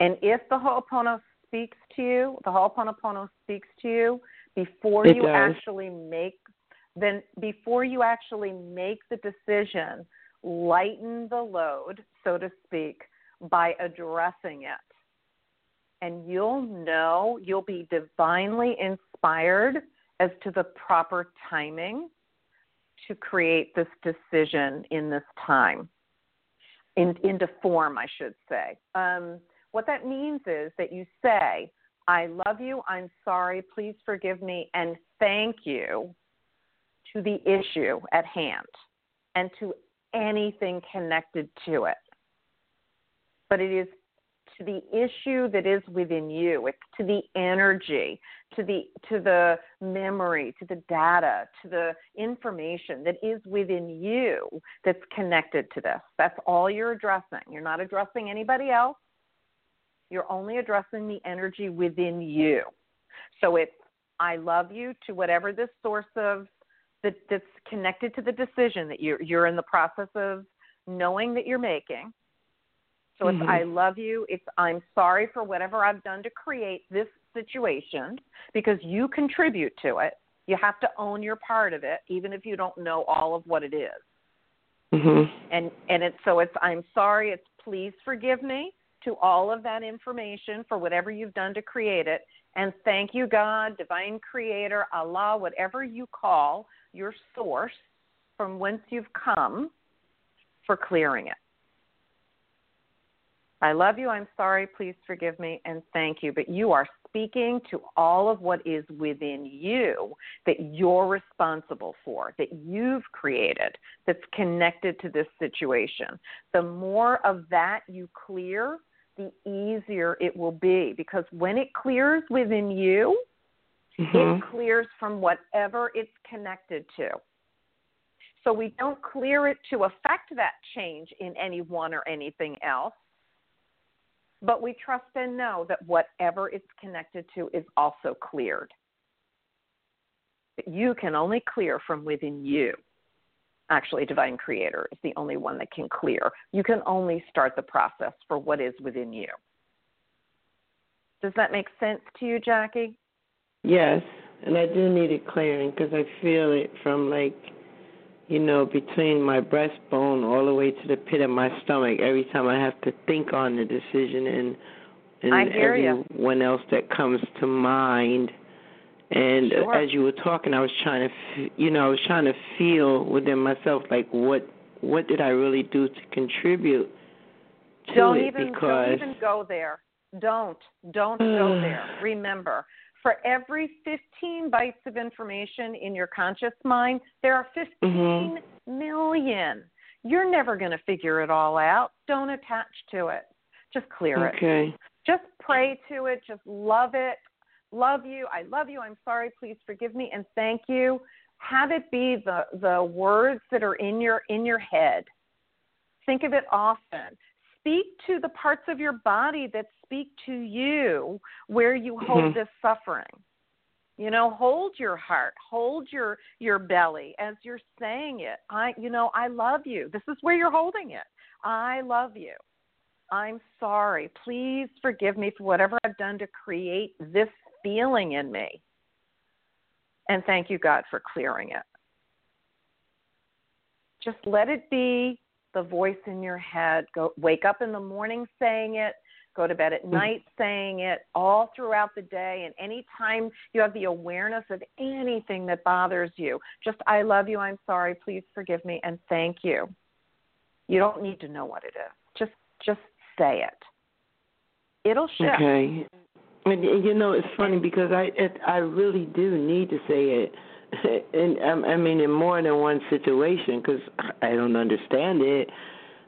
[SPEAKER 1] And if the Ho'oponopono speaks to you, the Ho'oponopono speaks to you before
[SPEAKER 5] it
[SPEAKER 1] you
[SPEAKER 5] does.
[SPEAKER 1] actually make then before you actually make the decision, lighten the load, so to speak, by addressing it. And you'll know, you'll be divinely inspired as to the proper timing to create this decision in this time, in, into form, I should say. Um, what that means is that you say, I love you, I'm sorry, please forgive me, and thank you to the issue at hand and to anything connected to it. But it is to the issue that is within you, it's to the energy, to the to the memory, to the data, to the information that is within you that's connected to this. That's all you're addressing. You're not addressing anybody else. You're only addressing the energy within you. So it's I love you to whatever this source of that, that's connected to the decision that you're you're in the process of knowing that you're making. So it's I love you. It's I'm sorry for whatever I've done to create this situation because you contribute to it. You have to own your part of it, even if you don't know all of what it is.
[SPEAKER 5] Mhm.
[SPEAKER 1] And and it's so it's I'm sorry. It's please forgive me to all of that information for whatever you've done to create it. And thank you, God, divine creator, Allah, whatever you call your source from whence you've come for clearing it. I love you. I'm sorry. Please forgive me and thank you. But you are speaking to all of what is within you that you're responsible for, that you've created, that's connected to this situation. The more of that you clear, the easier it will be because when it clears within you,
[SPEAKER 5] Mhm.
[SPEAKER 1] it clears from whatever it's connected to. So we don't clear it to affect that change in anyone or anything else, but we trust and know that whatever it's connected to is also cleared. You can only clear from within you. Actually, Divine Creator is the only one that can clear. You can only start the process for what is within you. Does that make sense to you, Jackie?
[SPEAKER 5] Yes, and I do need it clearing because I feel it from like, you know, between my breastbone all the way to the pit of my stomach. Every time I have to think on the decision and and
[SPEAKER 1] I hear ya.
[SPEAKER 5] everyone else that comes to mind. And
[SPEAKER 1] Sure.
[SPEAKER 5] as you were talking, I was trying to, you know, I was trying to feel within myself like what what did I really do to contribute to
[SPEAKER 1] don't
[SPEAKER 5] it
[SPEAKER 1] even
[SPEAKER 5] because
[SPEAKER 1] don't even go there. Don't don't go there. Remember, for every 15 bytes of information in your conscious mind, there are 15 mm-hmm. million. You're never going to figure it all out. Don't attach to it. Just clear it.
[SPEAKER 5] okay.
[SPEAKER 1] Just pray to it. Just love it. Love you. I love you. I'm sorry. Please forgive me and thank you. Have it be the the words that are in your in your head. Think of it often. Speak to the parts of your body that speak to you where you hold
[SPEAKER 5] Mhm.
[SPEAKER 1] this suffering. You know, hold your heart, hold your your belly as you're saying it. I you know, I love you. This is where you're holding it. I love you. I'm sorry. Please forgive me for whatever I've done to create this feeling in me. And thank you, God, for clearing it. Just let it be the voice in your head. Go wake up in the morning saying it, go to bed at
[SPEAKER 5] Mm-hmm.
[SPEAKER 1] night saying it, all throughout the day and anytime you have the awareness of anything that bothers you, just I love you, I'm sorry, please forgive me and thank you. You don't need to know what it is. Just just say it. It'll shift.
[SPEAKER 5] Okay. And, you know, it's funny because I it, I really do need to say it, and um, I mean in more than one situation because I don't understand it.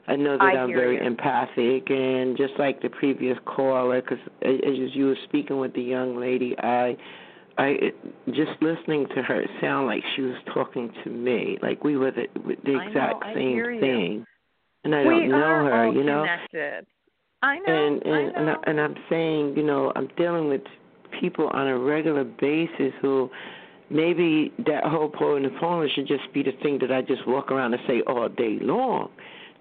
[SPEAKER 5] I know that
[SPEAKER 1] I
[SPEAKER 5] am very
[SPEAKER 1] you.
[SPEAKER 5] empathic, and just like the previous caller, because as you were speaking with the young lady, I, I just listening to her, it sounded like she was talking to me, like we were the, the
[SPEAKER 1] I know,
[SPEAKER 5] exact same thing, and I
[SPEAKER 1] we
[SPEAKER 5] don't know her, you know.
[SPEAKER 1] connected. I know.
[SPEAKER 5] and and
[SPEAKER 1] I
[SPEAKER 5] and,
[SPEAKER 1] know.
[SPEAKER 5] I, and I'm saying, you know, I'm dealing with people on a regular basis who maybe that Ho'oponopono should just be the thing that I just walk around and say all day long,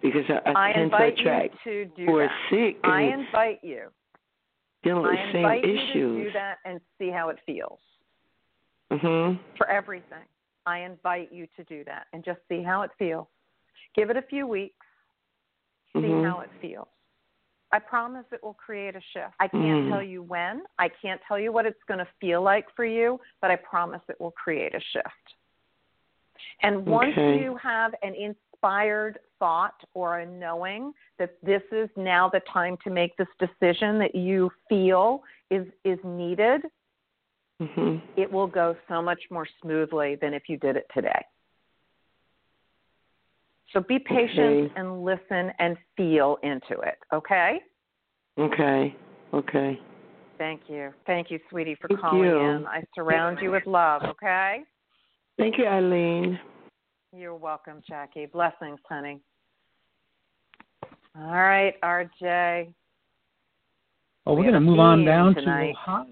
[SPEAKER 5] because I, I,
[SPEAKER 1] I
[SPEAKER 5] tend to attract
[SPEAKER 1] you to do
[SPEAKER 5] who are sick
[SPEAKER 1] I invite you.
[SPEAKER 5] dealing with
[SPEAKER 1] I
[SPEAKER 5] the same
[SPEAKER 1] invite you
[SPEAKER 5] issues.
[SPEAKER 1] to do that and see how it feels
[SPEAKER 5] Mhm.
[SPEAKER 1] for everything. I invite you to do that and just see how it feels. Give it a few weeks. See
[SPEAKER 5] Mhm.
[SPEAKER 1] how it feels. I promise it will create a shift. I can't
[SPEAKER 5] Mm.
[SPEAKER 1] tell you when. I can't tell you what it's going to feel like for you, but I promise it will create a shift. And once
[SPEAKER 5] Okay.
[SPEAKER 1] you have an inspired thought or a knowing that this is now the time to make this decision that you feel is is needed,
[SPEAKER 5] Mhm.
[SPEAKER 1] it will go so much more smoothly than if you did it today. So be patient
[SPEAKER 5] Okay.
[SPEAKER 1] and listen and feel into it, okay?
[SPEAKER 5] Okay. Okay.
[SPEAKER 1] Thank you. Thank you, sweetie, for
[SPEAKER 5] Thank
[SPEAKER 1] calling
[SPEAKER 5] you.
[SPEAKER 1] in. I surround you with love, okay?
[SPEAKER 5] Thank you, Ilene.
[SPEAKER 1] You're welcome, Jackie. Blessings, honey. All right, RJ.
[SPEAKER 2] Oh, we're
[SPEAKER 1] We have
[SPEAKER 2] going to move on down
[SPEAKER 1] tonight.
[SPEAKER 2] to Ohio.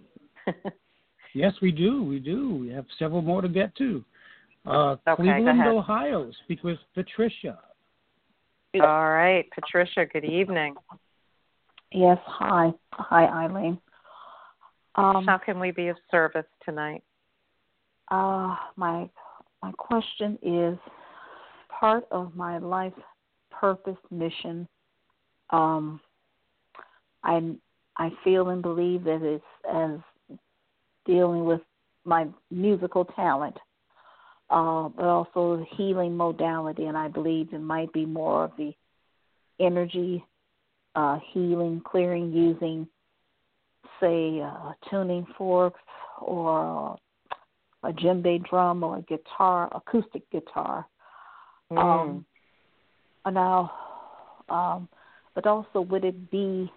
[SPEAKER 2] Yes, we do. We do. We have several more to get to. Uh,
[SPEAKER 1] Okay,
[SPEAKER 2] Cleveland. Ohio. Speak with Patricia.
[SPEAKER 1] All right, Patricia, good evening.
[SPEAKER 6] Yes, hi. Hi, Ilene. Um,
[SPEAKER 1] How can we be of service tonight?
[SPEAKER 6] uh, my my question is part of my life purpose mission. Um, I I feel and believe that it's as dealing with my musical talent, uh, but also the healing modality, and I believe it might be more of the energy uh, healing, clearing using, say, a tuning fork or a djembe drum or a guitar, acoustic guitar.
[SPEAKER 1] Mm.
[SPEAKER 6] Um, now, um, but also would it be,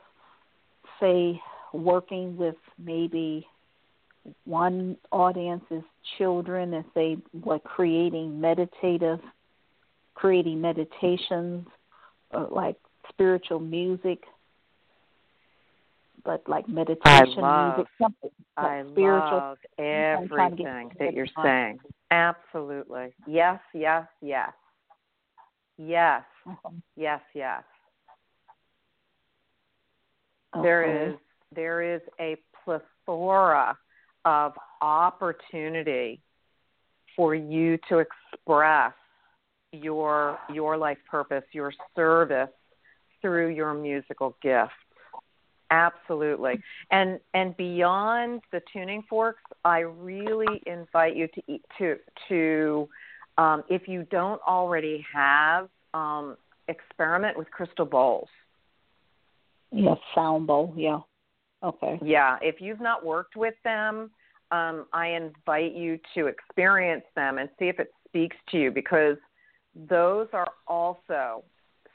[SPEAKER 6] say, working with maybe one audience is children and they were creating meditative, creating meditations, or like spiritual music, but like meditation
[SPEAKER 1] love-
[SPEAKER 6] music, something like
[SPEAKER 1] I
[SPEAKER 6] spiritual.
[SPEAKER 1] love
[SPEAKER 6] I'm trying to get
[SPEAKER 1] everything that you're
[SPEAKER 6] point.
[SPEAKER 1] saying. Absolutely. Yes, yes, yes. Yes,
[SPEAKER 6] Mhm.
[SPEAKER 1] yes, yes. There
[SPEAKER 6] Okay.
[SPEAKER 1] is there is a plethora of opportunity for you to express your your life purpose, your service through your musical gifts. Absolutely. And and beyond the tuning forks, I really invite you to to to um, if you don't already have um, experiment with crystal bowls.
[SPEAKER 6] Yes, sound bowl. Yeah. Okay.
[SPEAKER 1] Yeah, if you've not worked with them, um, I invite you to experience them and see if it speaks to you because those are also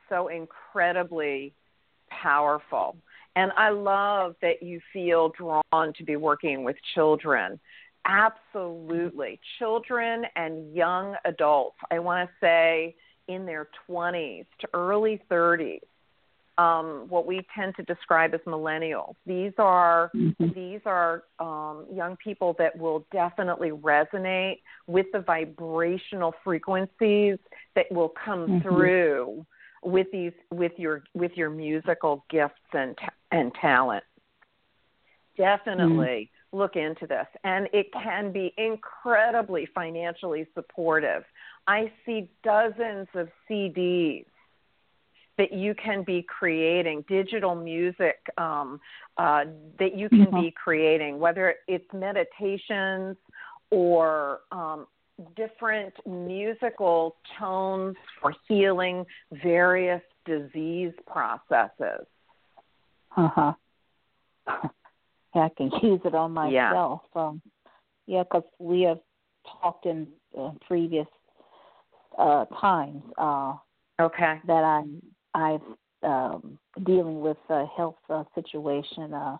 [SPEAKER 1] so incredibly powerful. And I love that you feel drawn to be working with children. Absolutely. Children and young adults, I want to say in their 20s to early 30s um, what we tend to describe as millennials. These are
[SPEAKER 6] Mhm.
[SPEAKER 1] these are um, young people that will definitely resonate with the vibrational frequencies that will come
[SPEAKER 6] Mhm.
[SPEAKER 1] through with these with your with your musical gifts and and talent. Definitely look into this, and it can be incredibly financially supportive. I see dozens of CDs that you can be creating, digital music um, uh, that you can mm-hmm. be creating, whether it's meditations or um, different musical tones for healing various disease processes.
[SPEAKER 6] Uh huh. I can use it on myself. Yeah, um, yeah, because we have talked in uh, previous uh, times. Uh,
[SPEAKER 1] okay.
[SPEAKER 6] That I'm I've um, dealing with a health uh, situation. Uh,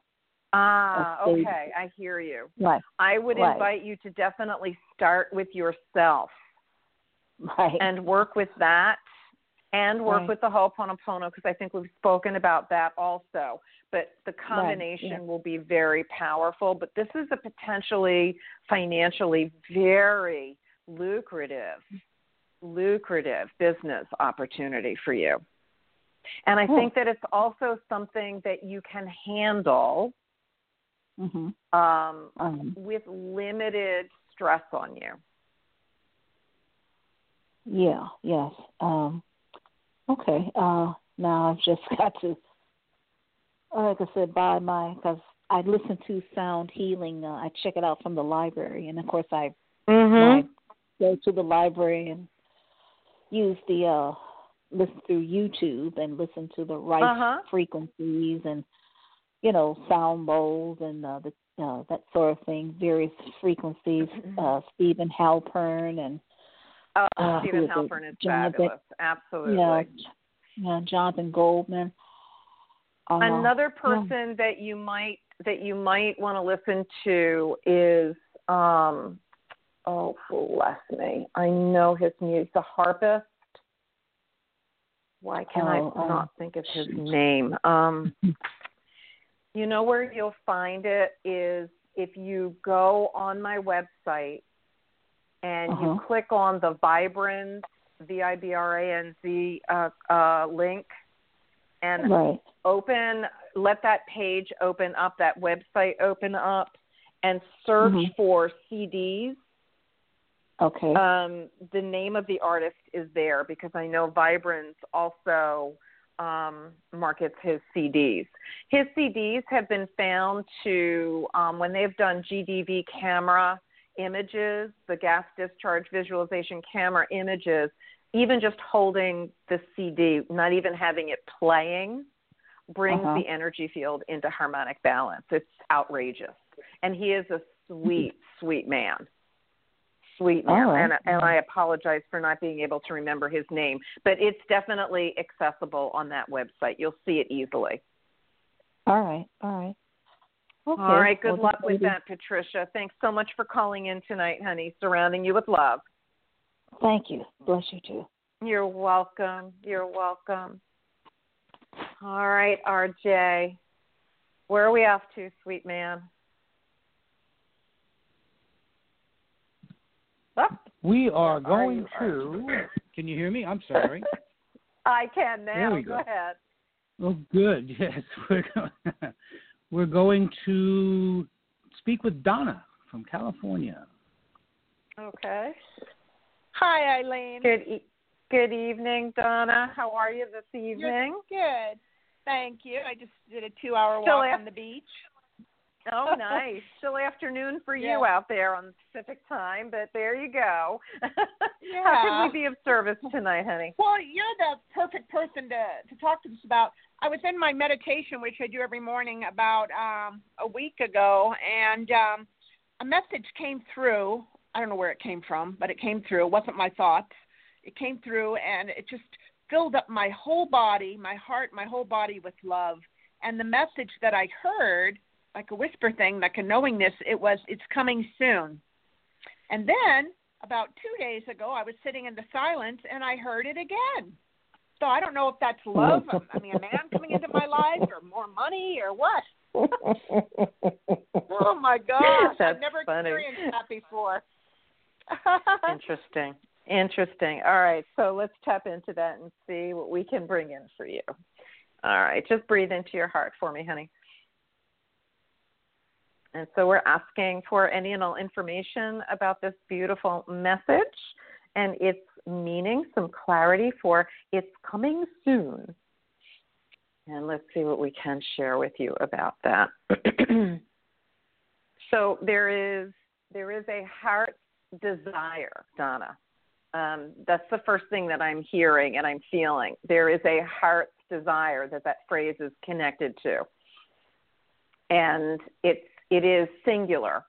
[SPEAKER 1] ah, okay, I hear you.
[SPEAKER 6] Right.
[SPEAKER 1] I would
[SPEAKER 6] right.
[SPEAKER 1] invite you to definitely start with yourself.
[SPEAKER 6] Right.
[SPEAKER 1] And work with that and work
[SPEAKER 6] right.
[SPEAKER 1] with the Ho'oponopono because I think we've spoken about that also. But the combination
[SPEAKER 6] right. yeah.
[SPEAKER 1] will be very powerful. But this is a potentially financially very lucrative, lucrative business opportunity for you. And I think that it's also something that you can handle
[SPEAKER 6] mm-hmm.
[SPEAKER 1] um,
[SPEAKER 6] um,
[SPEAKER 1] with limited stress on you.
[SPEAKER 6] Yeah, yes. Um, okay. Uh, now I've just got to, like I said, buy my, because I listen to Sound Healing. Uh, I check it out from the library. And of course, I,
[SPEAKER 1] mm-hmm.
[SPEAKER 6] I go to the library and use the, uh, listen through YouTube and listen to the right
[SPEAKER 1] uh-huh.
[SPEAKER 6] frequencies and you know sound bowls and uh, the uh, that sort of thing, various frequencies.
[SPEAKER 1] Mm-hmm.
[SPEAKER 6] Uh, Steven Halpern and
[SPEAKER 1] oh,
[SPEAKER 6] uh,
[SPEAKER 1] Steven Halpern is Jonathan, fabulous. Absolutely.
[SPEAKER 6] Yeah, yeah, Jonathan Goldman. Uh,
[SPEAKER 1] Another person yeah. that you might that you might want to listen to is um oh bless me. I know his music, the harpist why can oh, I not think of his name? Um, you know where you'll find it is if you go on my website and
[SPEAKER 6] uh-huh.
[SPEAKER 1] you click on the Vibranz, V I B R A N Z uh, uh, link, and
[SPEAKER 6] right.
[SPEAKER 1] open, let that page open up, that website open up, and search
[SPEAKER 6] mm-hmm.
[SPEAKER 1] for CDs
[SPEAKER 6] Okay.
[SPEAKER 1] Um, the name of the artist is there because I know Vibranz also um, markets his CDs. His CDs have been found to, um, when they've done GDV camera images, the gas discharge visualization camera images, even just holding the CD, not even having it playing, brings
[SPEAKER 6] uh-huh.
[SPEAKER 1] the energy field into harmonic balance. It's outrageous. And he is a sweet, sweet man sweet man, oh,
[SPEAKER 6] right.
[SPEAKER 1] and and I apologize for not being able to remember his name, but it's definitely accessible on that website. You'll see it easily.
[SPEAKER 6] All right, all right. Okay.
[SPEAKER 1] All right. Good
[SPEAKER 6] well,
[SPEAKER 1] luck with that, Patricia. Thanks so much for calling in tonight, honey. Surrounding you with love.
[SPEAKER 6] Thank you. Bless you too.
[SPEAKER 1] You're welcome. You're welcome. All right, RJ. Where are we off to, sweet man?
[SPEAKER 2] We are going to. Can you hear me? I'm sorry.
[SPEAKER 1] I can now.
[SPEAKER 2] There we
[SPEAKER 1] go. go ahead.
[SPEAKER 2] Oh, good. Yes, we're going, we're going to speak with Donna from California.
[SPEAKER 1] Okay.
[SPEAKER 7] Hi, Ilene.
[SPEAKER 1] Good. E- good evening, Donna. How are you this evening?
[SPEAKER 7] Good. Thank you. I just did a two-hour walk on the beach.
[SPEAKER 1] Oh, nice. Still afternoon for you out there on Pacific time, but there you go.
[SPEAKER 7] yeah.
[SPEAKER 1] How can we be of service tonight, honey?
[SPEAKER 7] Well, you're the perfect person to to talk to us about. I was in my meditation, which I do every morning, about um, a week ago, and um, a message came through. I don't know where it came from, but it came through. It wasn't my thoughts. It came through, and it just filled up my whole body, my heart, my whole body with love. And the message that I heard – like a whisper thing, like a knowingness. It was, it's coming soon. And then about two days ago, I was sitting in the silence and I heard it again. So I don't know if that's love. I mean, a man coming into my life, or more money, or what. oh my gosh!
[SPEAKER 1] That's
[SPEAKER 7] I've never
[SPEAKER 1] funny.
[SPEAKER 7] experienced that before.
[SPEAKER 1] Interesting. Interesting. All right, so let's tap into that and see what we can bring in for you. All right, just breathe into your heart for me, honey. And so we're asking for any and all information about this beautiful message. And it's meaning, some clarity for it's coming soon. And let's see what we can share with you about that. so there is there is a heart desire, Donna. Um, that's the first thing that I'm hearing and I'm feeling. There is a heart's desire that that phrase is connected to, and it's it is singular.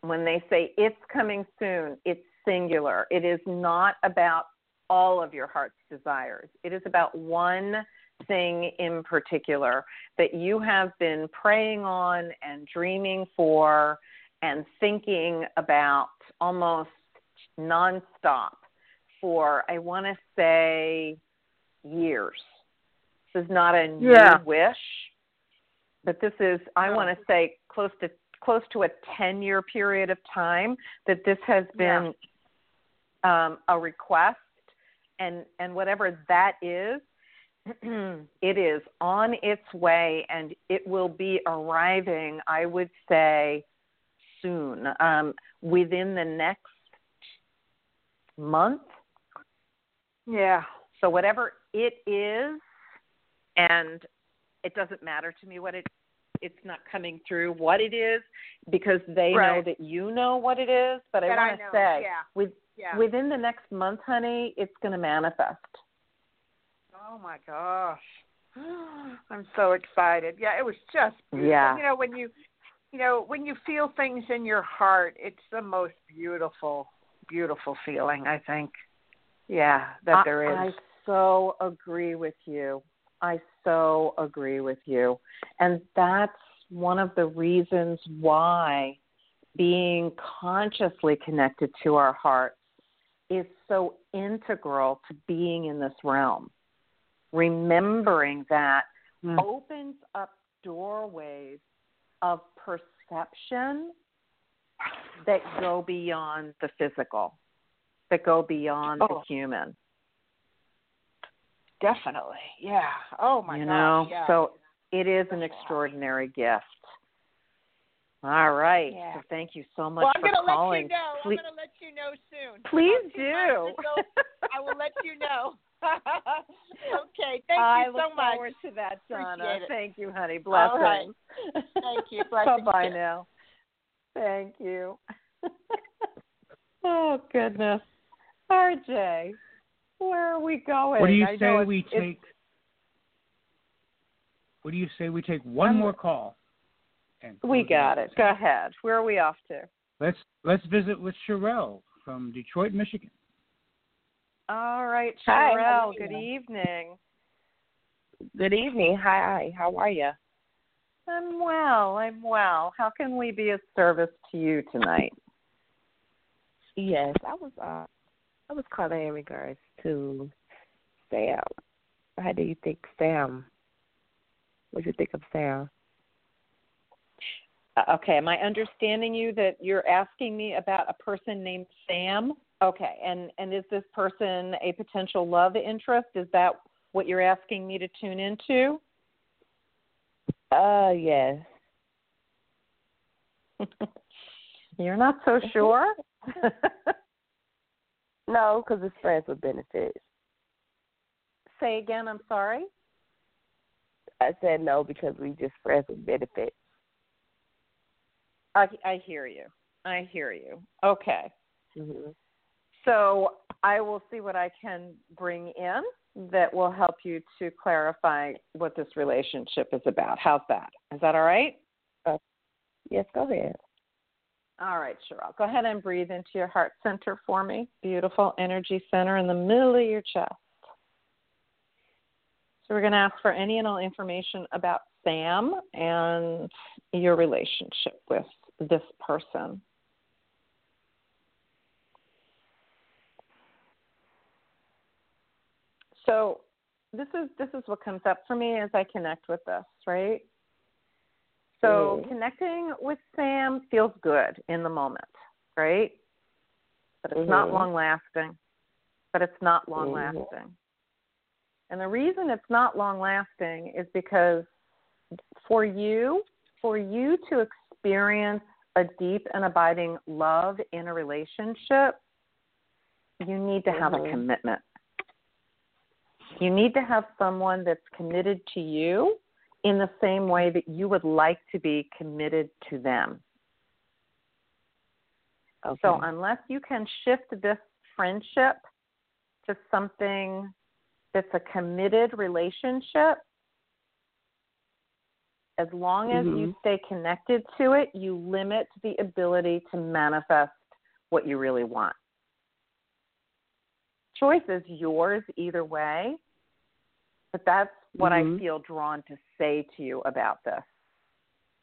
[SPEAKER 1] When they say it's coming soon, it's singular. It is not about all of your heart's desires. It is about one thing in particular that you have been praying on and dreaming for and thinking about almost nonstop for, I want to say, years. This is not a new
[SPEAKER 7] Yeah.
[SPEAKER 1] wish, but this is, I want to say, close to close to a 10 year period of time that this has been um, a request. And and whatever that is it is on its way and it will be arriving i would say soon. Um, within the next month.
[SPEAKER 7] Yeah.
[SPEAKER 1] so whatever it is and it doesn't matter to me what it it's not coming through what it is because they know that you know what it is but i
[SPEAKER 7] That I
[SPEAKER 1] want to say
[SPEAKER 7] yeah.
[SPEAKER 1] with
[SPEAKER 7] Yeah.
[SPEAKER 1] within the next month honey it's going to manifest
[SPEAKER 7] Oh my gosh. I'm so excited. Yeah, it was just beautiful.
[SPEAKER 1] Yeah.
[SPEAKER 7] You know, when you you know, when you feel things in your heart, it's the most beautiful, beautiful feeling, I think. Yeah, that there
[SPEAKER 1] I,
[SPEAKER 7] is.
[SPEAKER 1] I so agree with you. I so agree with you. And that's one of the reasons why being consciously connected to our hearts is so integral to being in this realm. Remembering that
[SPEAKER 7] Mm.
[SPEAKER 1] opens up doorways of perception that go beyond the physical, that go beyond
[SPEAKER 7] Oh.
[SPEAKER 1] the human.
[SPEAKER 7] Definitely. Yeah. Oh my God.
[SPEAKER 1] you
[SPEAKER 7] gosh.
[SPEAKER 1] know,
[SPEAKER 7] yeah.
[SPEAKER 1] so it is an extraordinary gift. All right.
[SPEAKER 7] Yeah.
[SPEAKER 1] So thank you so much
[SPEAKER 7] well, I'm
[SPEAKER 1] for
[SPEAKER 7] gonna
[SPEAKER 1] calling.
[SPEAKER 7] let you know.
[SPEAKER 1] Please,
[SPEAKER 7] I'm gonna let you know soon.
[SPEAKER 1] please
[SPEAKER 7] About two months
[SPEAKER 1] do.
[SPEAKER 7] I will let you know. okay. Thank
[SPEAKER 1] I
[SPEAKER 7] you so much.
[SPEAKER 1] I look forward to that, Donna. Thank you, honey.
[SPEAKER 7] All right.
[SPEAKER 1] Blessings.
[SPEAKER 7] Thank you.
[SPEAKER 1] Bye bye now. Thank you. oh goodness. RJ, where are we going?
[SPEAKER 2] What do you
[SPEAKER 1] I
[SPEAKER 2] say we
[SPEAKER 1] it's- it's-
[SPEAKER 2] take? What do you say we take one
[SPEAKER 1] I'm-
[SPEAKER 2] more call? And
[SPEAKER 1] We got it. Go ahead. Where are we off to?
[SPEAKER 2] Let's let's visit with Sherelle from Detroit, Michigan.
[SPEAKER 1] All right,
[SPEAKER 8] Hi,
[SPEAKER 1] Sherelle.
[SPEAKER 8] are
[SPEAKER 1] Good evening.
[SPEAKER 8] Good evening. Hi, how are you?
[SPEAKER 1] I'm well. I'm well. How can we be of service to you tonight?
[SPEAKER 8] Yes, I was uh I was calling in regards to Sam. How do you think Sam? What do you think of Sam?
[SPEAKER 1] Uh, Okay, am I understanding you that you're asking me about a person named Sam? Okay, and and is this person a potential love interest? Is that what you're asking me to tune into?
[SPEAKER 8] Uh yes.
[SPEAKER 1] you're not so sure.
[SPEAKER 8] No, because it's friends with benefits.
[SPEAKER 1] Say again. I'm sorry.
[SPEAKER 8] I said no because we just friends with benefits.
[SPEAKER 1] I I hear you. I hear you. Okay.
[SPEAKER 8] hmm
[SPEAKER 1] So I will see what I can bring in that will help you to clarify what this relationship is about. How's that? Is that all right?
[SPEAKER 8] Yes, go ahead.
[SPEAKER 1] All right, Cheryl. Go ahead and breathe into your heart center for me. Beautiful energy center in the middle of your chest. So we're going to ask for any and all information about Sam and your relationship with this person. So this is this is what comes up for me as I connect with this, right? So
[SPEAKER 8] Mhm.
[SPEAKER 1] connecting with Sam feels good in the moment, right? But it's not
[SPEAKER 8] Mhm.
[SPEAKER 1] long lasting. But it's not long
[SPEAKER 8] Mhm.
[SPEAKER 1] lasting. And the reason it's not long lasting is because for you, for you to experience a deep and abiding love in a relationship, you need to have
[SPEAKER 8] Mhm.
[SPEAKER 1] a commitment. You need to have someone that's committed to you in the same way that you would like to be committed to them.
[SPEAKER 8] Okay.
[SPEAKER 1] So, unless you can shift this friendship to something that's a committed relationship, as long as you
[SPEAKER 8] Mhm.
[SPEAKER 1] stay connected to it, you limit the ability to manifest what you really want. Choice is yours either way, but that's what
[SPEAKER 8] Mhm.
[SPEAKER 1] I feel drawn to say to you about this.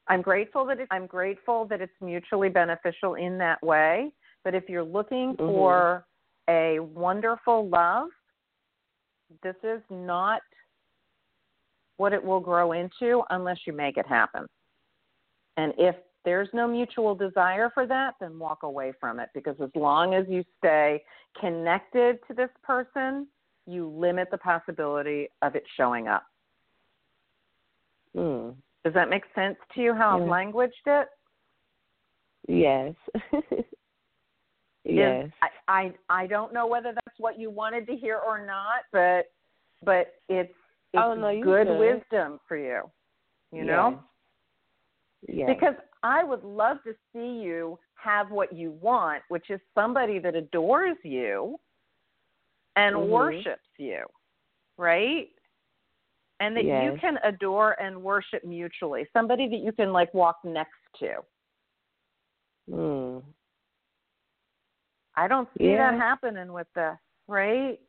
[SPEAKER 1] I'm grateful that it, I'm grateful that it's mutually beneficial in that way. But if you're looking
[SPEAKER 8] Mhm.
[SPEAKER 1] for a wonderful love, this is not what it will grow into unless you make it happen. And if there's no mutual desire for that, then walk away from it because as long as you stay connected to this person, you limit the possibility of it showing up.
[SPEAKER 8] Mm.
[SPEAKER 1] Does that make sense to you how I've languaged it?
[SPEAKER 8] Yes. yes.
[SPEAKER 1] Is- I, I I don't know whether that's what you wanted to hear or not, but but it's it's
[SPEAKER 8] Oh, no,
[SPEAKER 1] good wisdom for you. You know?
[SPEAKER 8] Yes.
[SPEAKER 1] Because I would love to see you have what you want, which is somebody that adores you and
[SPEAKER 8] Mhm.
[SPEAKER 1] worships you, right? And that you can adore and worship mutually. Somebody that you can like walk next to.
[SPEAKER 8] Mm.
[SPEAKER 1] I don't see
[SPEAKER 8] Yeah.
[SPEAKER 1] that happening with this, right?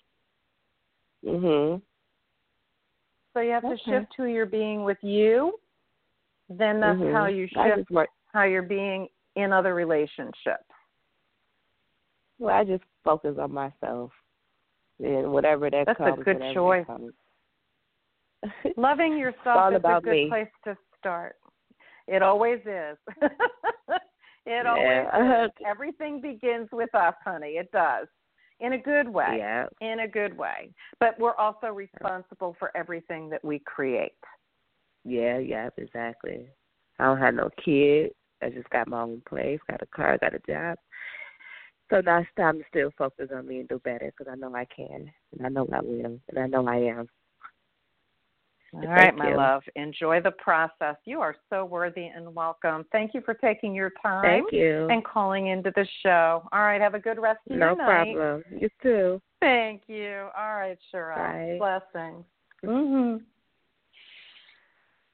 [SPEAKER 8] Mhm.
[SPEAKER 1] So you have to shift who you're being with you. Then that's
[SPEAKER 8] Mhm.
[SPEAKER 1] how you shift how you're being in other relationships.
[SPEAKER 8] Well, I just focus on myself, and whatever that
[SPEAKER 1] That's a
[SPEAKER 8] comes.
[SPEAKER 1] good
[SPEAKER 8] whatever that
[SPEAKER 1] choice. Loving yourself is a good
[SPEAKER 8] me.
[SPEAKER 1] place to start. It always is. it always is. Everything begins with us, honey. It does. In a good way.
[SPEAKER 8] Yeah.
[SPEAKER 1] In a good way. But we're also responsible for everything that we create.
[SPEAKER 8] Yeah. Yeah. Exactly. I don't have no kids. I just got my own place, got a car, got a job. So now it's time to still focus on me and do better because I know I can, and I know I will, and I know I am.
[SPEAKER 1] All
[SPEAKER 8] Thank
[SPEAKER 1] right, my
[SPEAKER 8] you.
[SPEAKER 1] love. Enjoy the process. You are so worthy and welcome. Thank you for taking your time
[SPEAKER 8] Thank you.
[SPEAKER 1] and calling into the show. All right, have a good rest of
[SPEAKER 8] no
[SPEAKER 1] your night.
[SPEAKER 8] No problem. You too.
[SPEAKER 1] Thank you. All right, sure.
[SPEAKER 8] Bye.
[SPEAKER 1] Blessings. Mhm.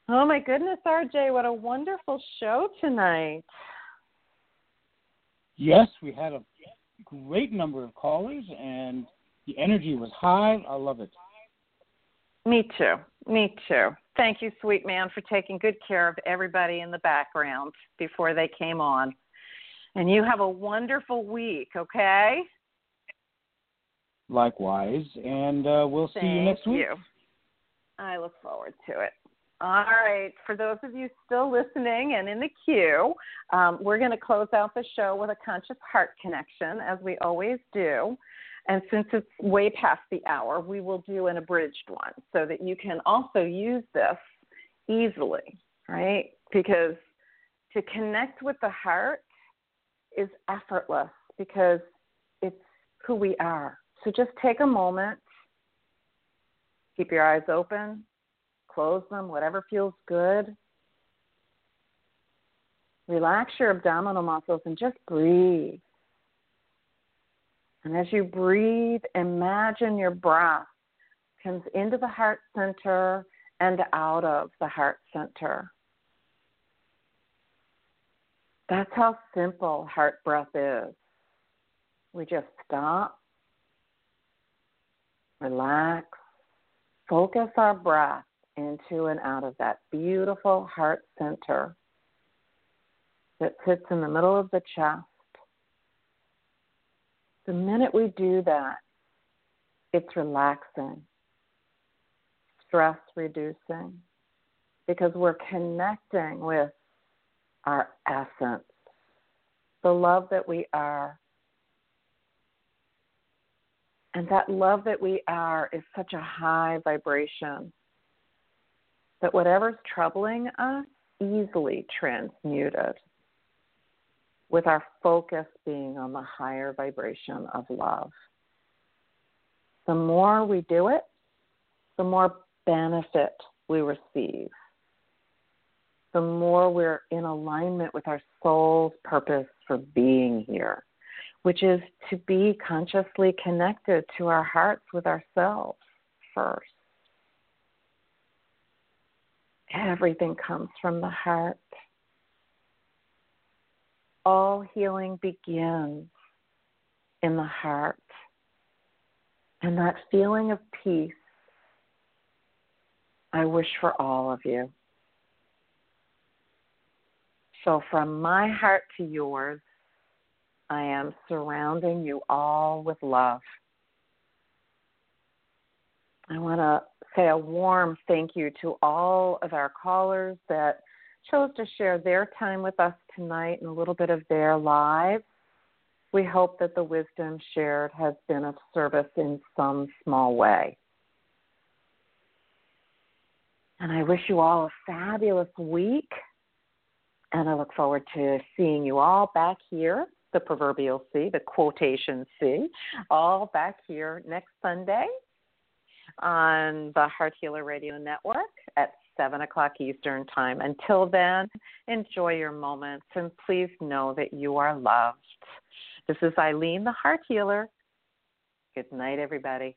[SPEAKER 1] Oh my goodness, RJ, what a wonderful show tonight.
[SPEAKER 2] Yes, we had a great number of callers, and the energy was high. I love it.
[SPEAKER 1] Me too. Me too. Thank you, sweet man, for taking good care of everybody in the background before they came on. And you have a wonderful week, okay?
[SPEAKER 2] Likewise, and uh, we'll see you next week.
[SPEAKER 1] you. I look forward to it. All right. For those of you still listening and in the queue, um, we're going to close out the show with a conscious heart connection, as we always do. And since it's way past the hour, we will do an abridged one so that you can also use this easily, right? Because to connect with the heart is effortless because it's who we are. So just take a moment, keep your eyes open, close them, whatever feels good. Relax your abdominal muscles and just breathe. And as you breathe, imagine your breath comes into the heart center and out of the heart center. That's how simple heart breath is. We just stop, relax, focus our breath into and out of that beautiful heart center that sits in the middle of the chest. The minute we do that, it's relaxing, stress reducing, because we're connecting with our essence, the love that we are. And that love that we are is such a high vibration that whatever's troubling us easily transmuted with our focus being on the higher vibration of love. the more we do it, the more benefit we receive. The more we're in alignment with our soul's purpose for being here, which is to be consciously connected to our hearts with ourselves first. Everything comes from the heart. All healing begins in the heart. And that feeling of peace, I wish for all of you. So, from my heart to yours, I am surrounding you all with love. I want to say a warm thank you to all of our callers that chose to share their time with us tonight and a little bit of their lives. We hope that the wisdom shared has been of service in some small way. And I wish you all a fabulous week. And I look forward to seeing you all back here, the proverbial C, the quotation C, all back here next Sunday on the Heart Healer Radio Network at 7 o'clock Eastern Time. Until then, enjoy your moments and please know that you are loved. This is Ilene, the Heart Healer. Good night, everybody.